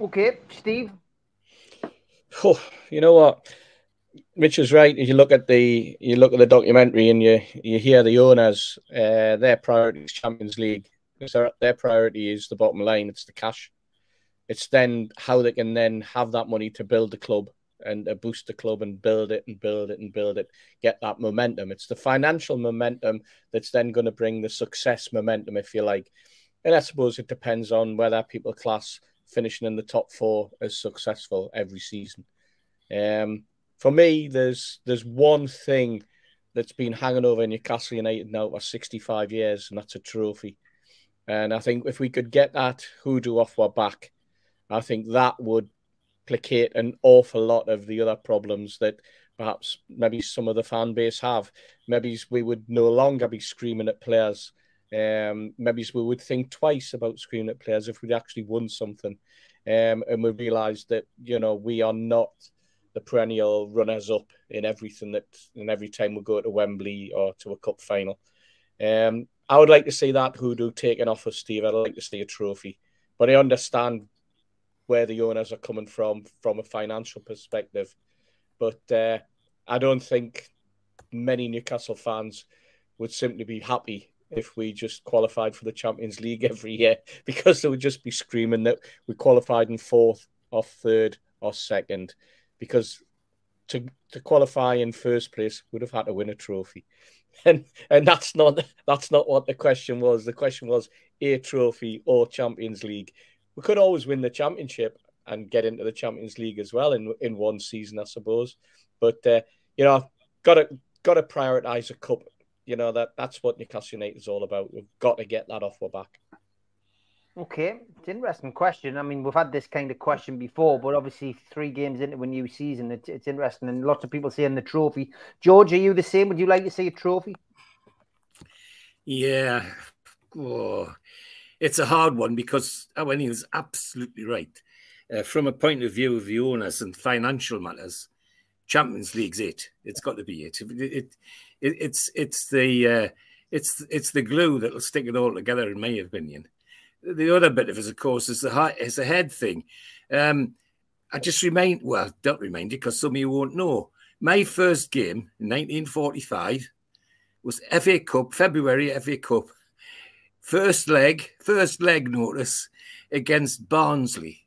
Okay, Steve. Oh, you know what? Is right. If you look at the you look at the documentary and you you hear the owners, uh, their priority is Champions League. Their, their priority is the bottom line. It's the cash. It's then how they can then have that money to build the club and uh, boost the club and build it and build it and build it, get that momentum. It's the financial momentum that's then going to bring the success momentum, if you like. And I suppose it depends on whether people class finishing in the top four as successful every season. Um, for me, there's there's one thing that's been hanging over Newcastle United now for 65 years, and that's a trophy. And I think if we could get that hoodoo off our back, I think that would placate an awful lot of the other problems that perhaps maybe some of the fan base have. Maybe we would no longer be screaming at players. Um, maybe we would think twice about screaming at players if we'd actually won something. Um, and we realise that you know we are not the perennial runners up in everything that in every time we go to Wembley or to a cup final. Um, I would like to see that hoodoo taken off of Steve. I'd like to see a trophy, but I understand where the owners are coming from from a financial perspective. But uh, I don't think many Newcastle fans would simply be happy if we just qualified for the Champions League every year because they would just be screaming that we qualified in fourth or third or second because to to qualify in first place would have had to win a trophy. And and that's not that's not what the question was. The question was a trophy or Champions League we could always win the championship and get into the Champions League as well in in one season, I suppose. But uh, you know, got to got to prioritize a cup. You know that that's what Newcastle United is all about. We've got to get that off our back. Okay, it's an interesting question. I mean, we've had this kind of question before, but obviously three games into a new season, it's, it's interesting, and lots of people saying the trophy. George, are you the same? Would you like to see a trophy? Yeah. Oh, it's a hard one because Owen is absolutely right. Uh, from a point of view of the owners and financial matters, Champions League's it. It's got to be it. It, it, it it's it's the uh, it's it's the glue that'll stick it all together, in my opinion. The other bit of it, of course, is the is the head thing. Um, I just remind, well, don't remind you because some of you won't know. My first game in 1945 was FA Cup, February FA Cup First leg, first leg notice against Barnsley.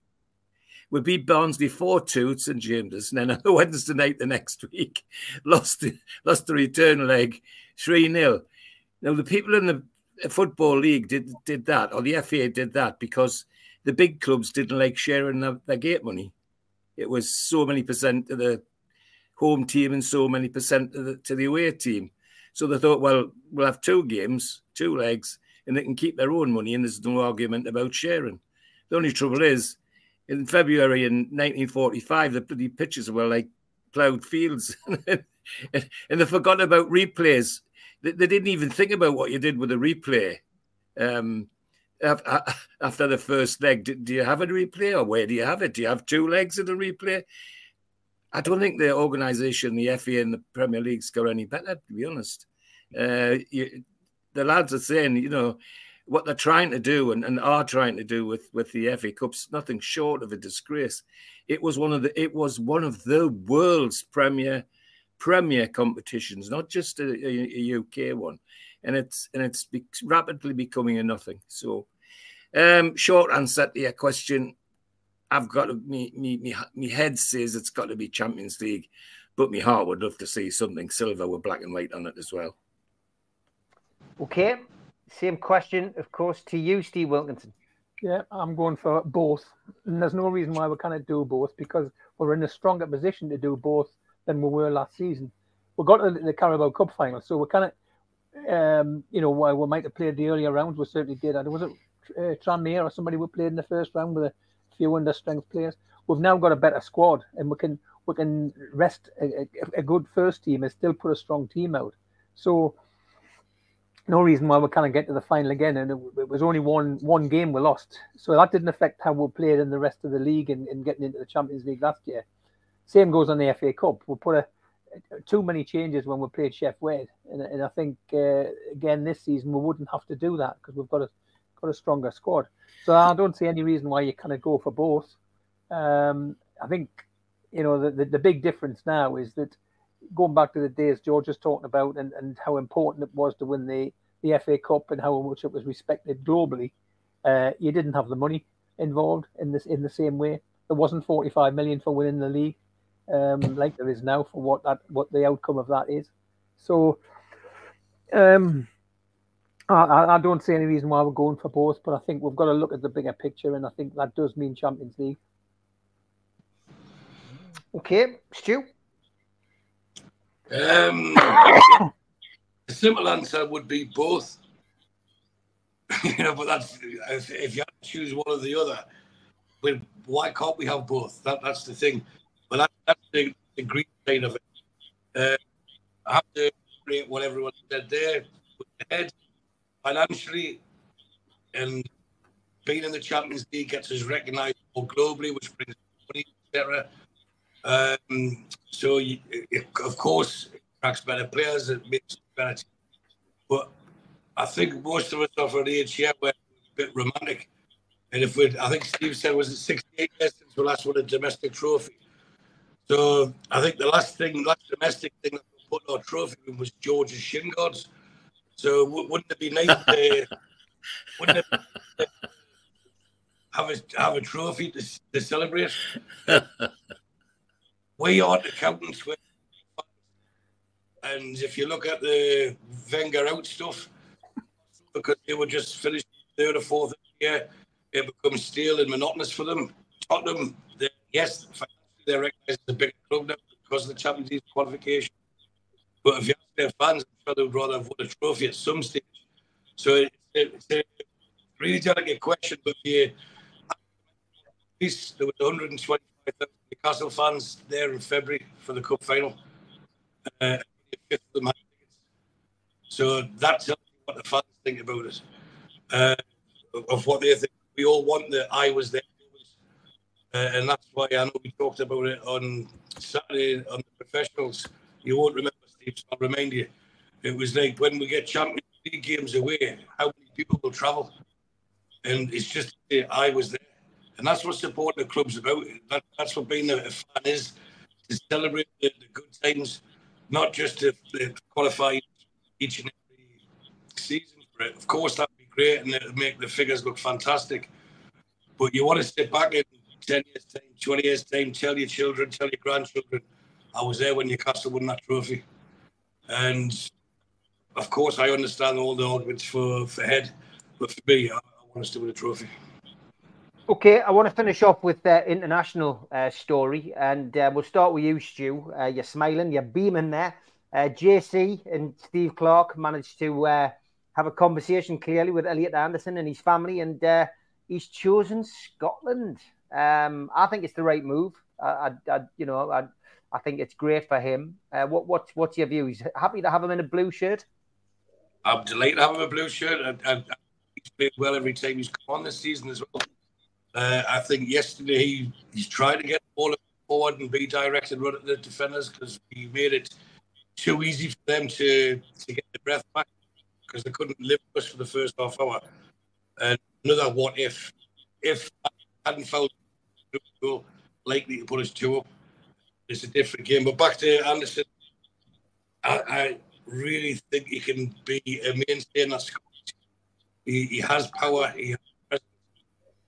We beat Barnsley 4 2 at St James's, and then on Wednesday night the next week, lost, lost the return leg 3 0. Now, the people in the Football League did, did that, or the FA did that, because the big clubs didn't like sharing their, their gate money. It was so many percent to the home team and so many percent to the, to the away team. So they thought, well, we'll have two games, two legs, and they can keep their own money, and there's no argument about sharing. The only trouble is, in February in 1945, the bloody pitches were like ploughed fields, and they forgot about replays. They, they, didn't even think about what you did with the replay. Um, after the first leg, do, do you have a replay, or where do you have it? Do you have two legs in the replay? I don't think the organisation, the FA and the Premier League's got any better, to be honest. Uh, you, the lads are saying, you know, what they're trying to do and, and are trying to do with with the FA Cups, nothing short of a disgrace. It was one of the it was one of the world's premier premier competitions, not just a, a, a UK one, and it's and it's be, rapidly becoming a nothing. So, um, short answer to your question, I've got to, me, me, me, me head says it's got to be Champions League, but my heart would love to see something silver with black and white on it as well. Okay, same question, of course, to you, Steve Wilkinson. Yeah, I'm going for both. And there's no reason why we can't do both because we're in a stronger position to do both than we were last season. We got to the Carabao Cup final, so we kind of, um, you know, while we might have played the earlier rounds, we certainly did. And was it uh, Tranmere or somebody we played in the first round with a few under strength players? We've now got a better squad, and we can we can rest a, a, a good first team and still put a strong team out. So no reason why we can't get to the final again. And it, it, was only one one game we lost, so that didn't affect how we played in the rest of the league and, and getting into the Champions League last year. Same goes on the FA Cup. We put a too many changes when we played Sheff Wed, and, and I think uh, again this season we wouldn't have to do that because we've got a got a stronger squad. So I don't see any reason why you kind of go for both. Um, I think you know the, the, the big difference now is that going back to the days George was talking about and, and how important it was to win the, the FA Cup and how much it was respected globally. Uh, you didn't have the money involved in this in the same way. There wasn't 45 million for winning the league um, like there is now for what that what the outcome of that is. So um, I, I don't see any reason why we're going for both, but I think we've got to look at the bigger picture, and I think that does mean Champions League. Okay, Stu. Um, the simple answer would be both. you know, but that's if, if you have to choose one or the other, well, why can't we have both? That that's the thing. That's the, the green side of it. Uh, I have to agree what everyone said there. With the head, financially, and being in the Champions League gets us recognised more globally, which brings money, etc. Um, so, you, it, of course, it attracts better players, it makes better. Teams. But I think most of us are for the age here we're a bit romantic. And if we, I think Steve said, was it 68 years since we last won a domestic trophy? So I think the last thing, last domestic thing that we put our trophy in was George's shin guards. So wouldn't it be nice to, wouldn't it have a have a trophy to, to celebrate? we aren't accountants, and if you look at the Wenger out stuff, because they were just finished third or fourth year, it becomes stale and monotonous for them. Tottenham, yes, they're recognised as a big club now because of the Champions League qualification. But if you ask their fans, I'm sure they would rather have won a trophy at some stage. So it, it, it's a really delicate question, but least there was 125,000 Newcastle fans there in February for the cup final. Uh, so that tells you what the fans think about it, uh, of what they think. We all want the I was there uh, and that's why I know we talked about it on Saturday on the professionals. You won't remember, Steve, so I'll remind you. It was like when we get Champions League games away, how many people will travel? And it's just, I was there. And that's what supporting the club's about. That, that's what being a, fan is, to celebrate the, the good times, not just to, to, qualify each and every season for it. Of course, that'd be great and it'd make the figures look fantastic. But you want to sit back and 10 years' time, 20 years' time, tell your children, tell your grandchildren, I was there when Newcastle won that trophy. And of course, I understand all the arguments for, for head, but for me, I, I want us to win a trophy. Okay, I want to finish off with the international uh, story, and uh, we'll start with you, Stu. Uh, you're smiling, you're beaming there. Uh, JC and Steve Clarke managed to uh, have a conversation clearly with Elliot Anderson and his family, and he's chosen Scotland. Um, I think it's the right move. I, I, I you know, I, I think it's great for him. Uh, what, what, what's your view? He's happy to have him in a blue shirt. I'm delighted to have him in a blue shirt. I, I, he's played well every time he's come on this season as well. Uh, I think yesterday he, he's trying to get the ball forward and be direct and run at the defenders because he made it too easy for them to, to get the breath back because they couldn't live with us for the first half hour. And another what if if I hadn't felt likely to put us two up. It's a different game. But back to Anderson, I, I really think he can be a mainstay in that squad. He, he has power. He has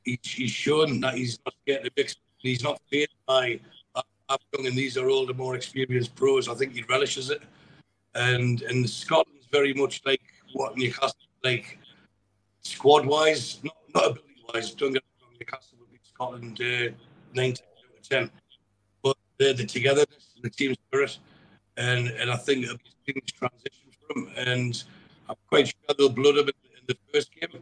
he, he's shown that he's not getting a big. He's not fazed by young and these are older, more experienced pros. I think he relishes it. And and Scotland's very much like what Newcastle like squad wise, not, not ability wise. Don't get wrong, Newcastle Scotland uh, 9 out of 10. But the, the togetherness, the team spirit, and, and I think it'll be a seamless transition for him. And I'm quite sure they'll blood him in, in the first game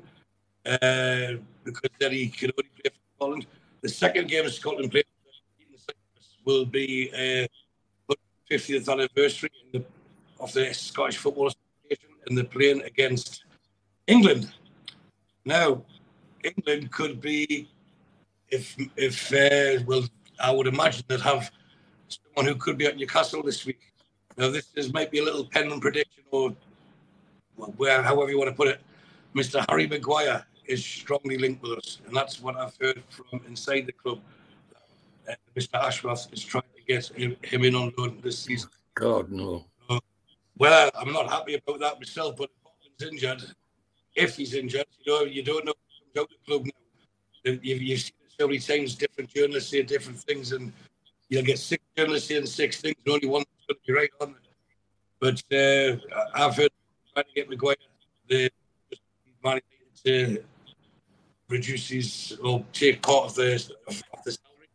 uh, because then he can only play for Scotland. The second game of Scotland plays will be a uh, 50th anniversary the, of the Scottish Football Association, and they're playing against England. Now, England could be, if if uh, well, I would imagine they'd have someone who could be at Newcastle this week. Now, this is might be a little pen prediction or where, however you want to put it. Mr. Harry Maguire is strongly linked with us, and that's what I've heard from inside the club. Uh, Mr. Ashworth is trying to get him, him in on loan this season. God no. So, well, I'm not happy about that myself, but if injured, if he's injured, you know, you don't know who comes out the club now. You've, you've seen so many times, different journalists say different things, and you'll get six journalists saying six things, and only one going to be right on it. But uh, I've heard trying to get Maguire the Man to reduce his or take part of the of the salary,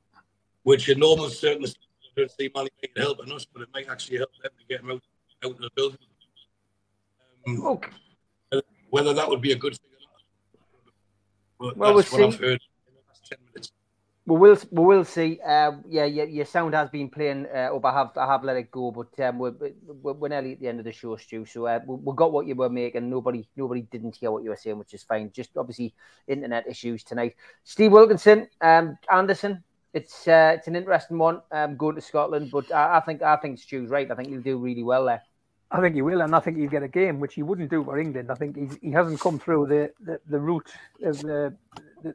which in normal circumstances I don't see United helping us, but it might actually help them to get out out of the building. Um, Okay. Whether that would be a good thing or not, but Well, that's we'll what I've see. heard in the last ten minutes. We will, we will see. Uh, yeah, yeah, your sound has been playing uh, up. I have, I have let it go, but um, we're, we're, we're nearly at the end of the show, Stu. So uh, we, we got what you were making. Nobody, nobody didn't hear what you were saying, which is fine. Just obviously internet issues tonight. Steve Wilkinson, um, Anderson. It's, uh, it's an interesting one. Um, going to Scotland, but I, I think, I think Stu's right. I think he'll do really well there. I think he will, and I think he'll get a game, which he wouldn't do for England. I think he's, he hasn't come through the, the, the route of the,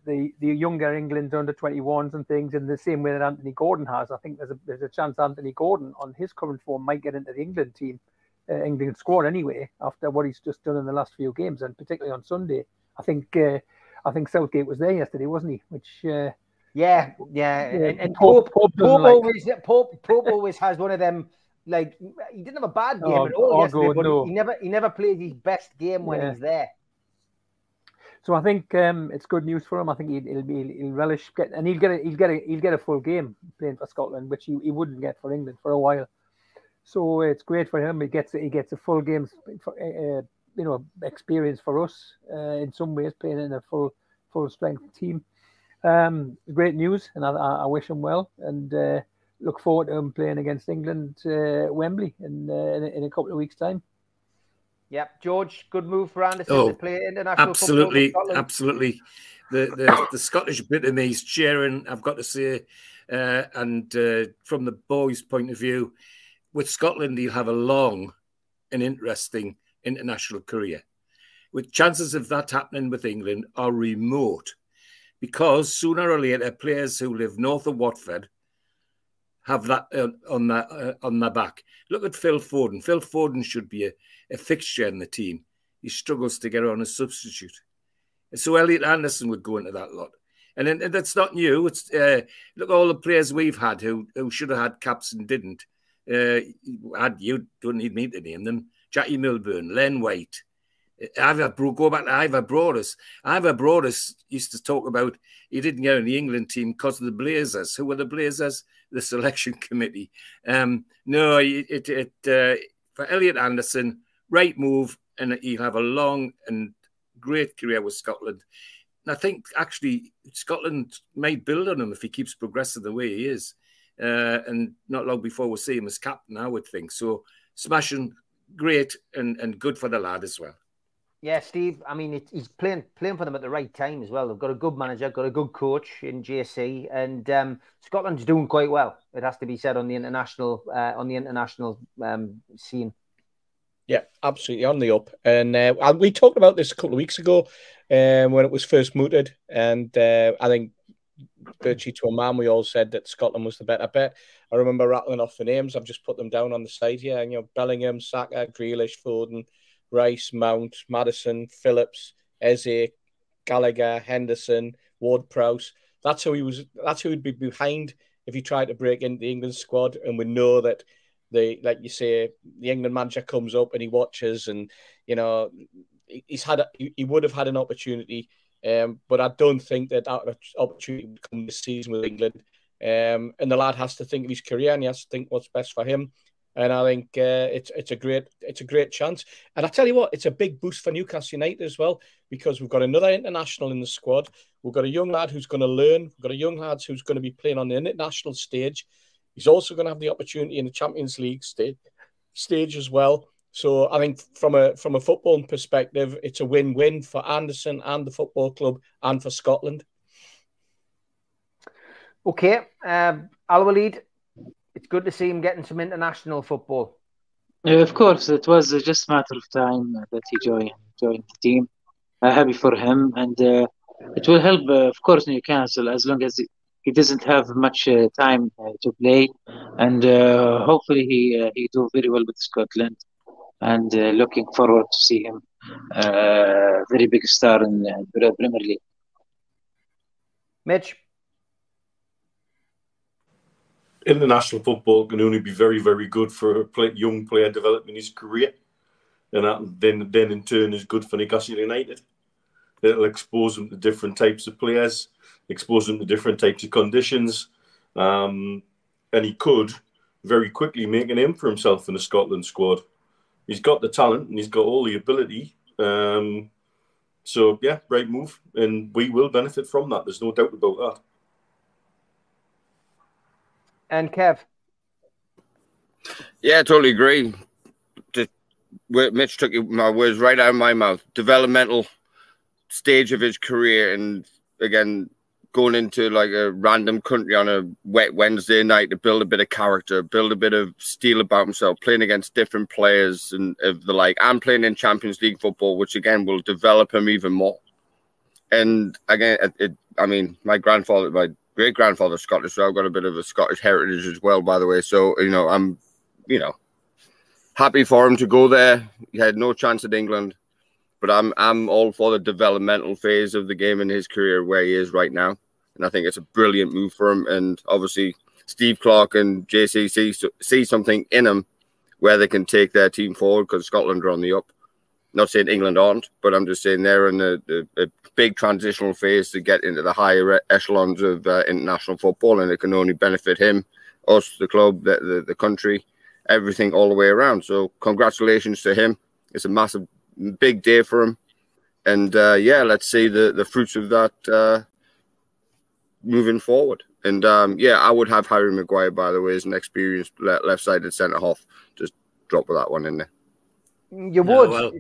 the, the, younger England under 21s and things in the same way that Anthony Gordon has. I think there's a, there's a chance Anthony Gordon, on his current form, might get into the England team, uh, England squad anyway, after what he's just done in the last few games, and particularly on Sunday. I think uh, I think Southgate was there yesterday, wasn't he? Which uh, Yeah, yeah. Yeah, and, and Pope- Pope, Pope Pope, doesn't like- always, Pope, Pope always has one of them. Like he didn't have a bad game Oh, at all oh, yesterday, God, but no. he never, he never plays his best game when Yeah. he's there. So I think um, it's good news for him. I think he'll, he'll be he'll relish get and he'll get a, he'll get a, he'll get a full game playing for Scotland, which he, he wouldn't get for England for a while. So it's great for him. He gets he gets a full game, for, uh, you know, experience for us uh, in some ways playing in a full full strength team. Um, great news, and I, I I wish him well, and uh, look forward to him playing against England uh, Wembley in, uh, in in a couple of weeks' time. Yep, George, good move for Anderson Oh, to play international absolutely, absolutely. The, the the Scottish bit of me is cheering. I've got to say, uh, and uh, from the boys' point of view, with Scotland, he'll have a long and interesting international career. With chances of that happening with England are remote, because sooner or later, players who live north of Watford have that uh, on that uh, on their back. Look at Phil Foden. Phil Foden should be a, a fixture in the team. He struggles to get on as substitute. So Elliot Anderson would go into that lot. And, and that's not new. It's uh, look all the players we've had who who should have had caps and didn't. Uh, had you don't need me to name them. Jackie Milburn, Len White, Ivor Bro- go back to Ivor Broadis. Ivor Broadis used to talk about he didn't get in the England team because of the Blazers. Who were the Blazers? The selection committee. Um, no, it, it, uh, for Elliot Anderson, right move, and he'll have a long and great career with Scotland. And I think actually Scotland might build on him if he keeps progressing the way he is. Uh, and not long before we'll see him as captain, I would think. So smashing, great, and, and good for the lad as well. Yeah, Steve. I mean, it, he's playing playing for them at the right time as well. They've got a good manager, got a good coach in JC, and um, Scotland's doing quite well. It has to be said on the international uh, on the international um, scene. Yeah, absolutely on the up. And uh, we talked about this a couple of weeks ago um, when it was first mooted. And uh, I think virtually to a man, we all said that Scotland was the better bet. I remember rattling off the names. I've just put them down on the side here. And, you know, Bellingham, Saka, Grealish, Foden, Rice, Mount, Maddison, Phillips, Eze, Gallagher, Henderson, Ward Prowse. That's who he was. That's who he'd be behind if he tried to break into the England squad. And we know that the like you say, the England manager comes up and he watches, and you know he's had a, he would have had an opportunity, um, but I don't think that that opportunity would come this season with England. Um, and the lad has to think of his career and he has to think what's best for him. And I think uh, it's it's a great it's a great chance. And I tell you what, it's a big boost for Newcastle United as well because we've got another international in the squad. We've got a young lad who's going to learn. We've got a young lad who's going to be playing on the international stage. He's also going to have the opportunity in the Champions League stage, stage as well. So I think from a from a football perspective, it's a win-win for Anderson and the football club and for Scotland. Okay, um, Al Walid, it's good to see him getting some international football. Yeah, of course, it was just a matter of time that he joined joined the team. Uh, happy for him, and uh, it will help, uh, of course, Newcastle as long as he, he doesn't have much uh, time uh, to play, and uh, hopefully he he do very well with Scotland, and looking forward to see him a very big star in the Premier League. Mitch. International football can only be very, very good for a play, young player developing his career, and that then, then in turn is good for Newcastle United. It'll expose them to different types of players, expose them to different types of conditions, um, and he could very quickly make a name for himself in the Scotland squad. He's got the talent and he's got all the ability. Um, so yeah, great move, and we will benefit from that. There's no doubt about that. And Kev. Yeah, I totally agree. Mitch took my words right out of my mouth. Developmental stage of his career, and again, going into like a random country on a wet Wednesday night to build a bit of character, build a bit of steel about himself, playing against different players and of the like, and playing in Champions League football, which again will develop him even more. And again, it, it I mean, my grandfather, my great grandfather Scottish, so I've got a bit of a Scottish heritage as well, by the way. So you know, I'm, you know, happy for him to go there. He had no chance at England, but I'm I'm all for the developmental phase of the game in his career where he is right now, and I think it's a brilliant move for him. And obviously, Steve Clarke and JC see, see something in him where they can take their team forward because Scotland are on the up. Not saying England aren't, but I'm just saying they're in a, a, a big transitional phase to get into the higher echelons of uh, international football, and it can only benefit him, us, the club, the, the, the country, everything all the way around. So, congratulations to him. It's a massive, big day for him, and uh, yeah, let's see the the fruits of that uh, moving forward. And um, yeah, I would have Harry Maguire, by the way, as an experienced left-sided centre half. Just drop that one in there. You would. No, well,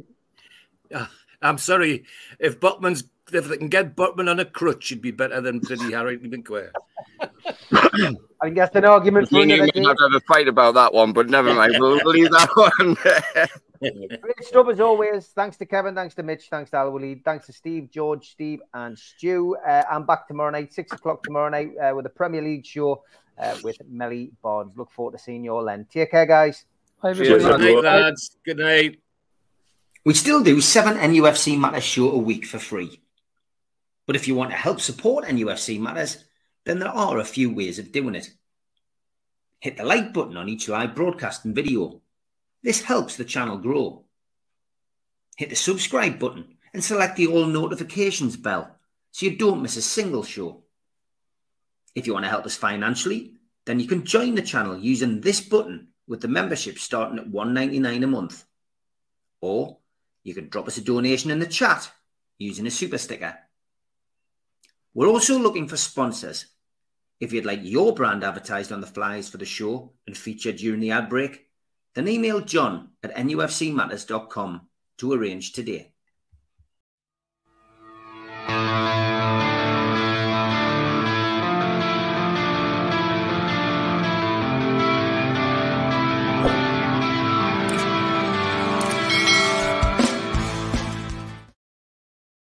I'm sorry if Botman's if they can get Botman on a crutch, it'd be better than bloody Harry Maguire. I think that's an argument for another day. have to have a fight about that one, but never mind. We'll leave that one. Great stuff as always. Thanks to Kevin. Thanks to Mitch. Thanks to Al Walid. Thanks to Steve, George, Steve, and Stu. Uh, I'm back tomorrow night, six o'clock tomorrow night, uh, with a Premier League show uh, with Melly Barnes. Look forward to seeing you all then. Take care, guys. Good night, lads. Good night. We still do seven NUFC Matters show a week for free. But if you want to help support NUFC Matters, then there are a few ways of doing it. Hit the like button on each live broadcast and video. This helps the channel grow. Hit the subscribe button and select the all notifications bell so you don't miss a single show. If you want to help us financially, then you can join the channel using this button with the membership starting at $1.99 a month. Or you can drop us a donation in the chat using a super sticker. We're also looking for sponsors. If you'd like your brand advertised on the flyers for the show and featured during the ad break, then email john at nufcmatters.com to arrange today.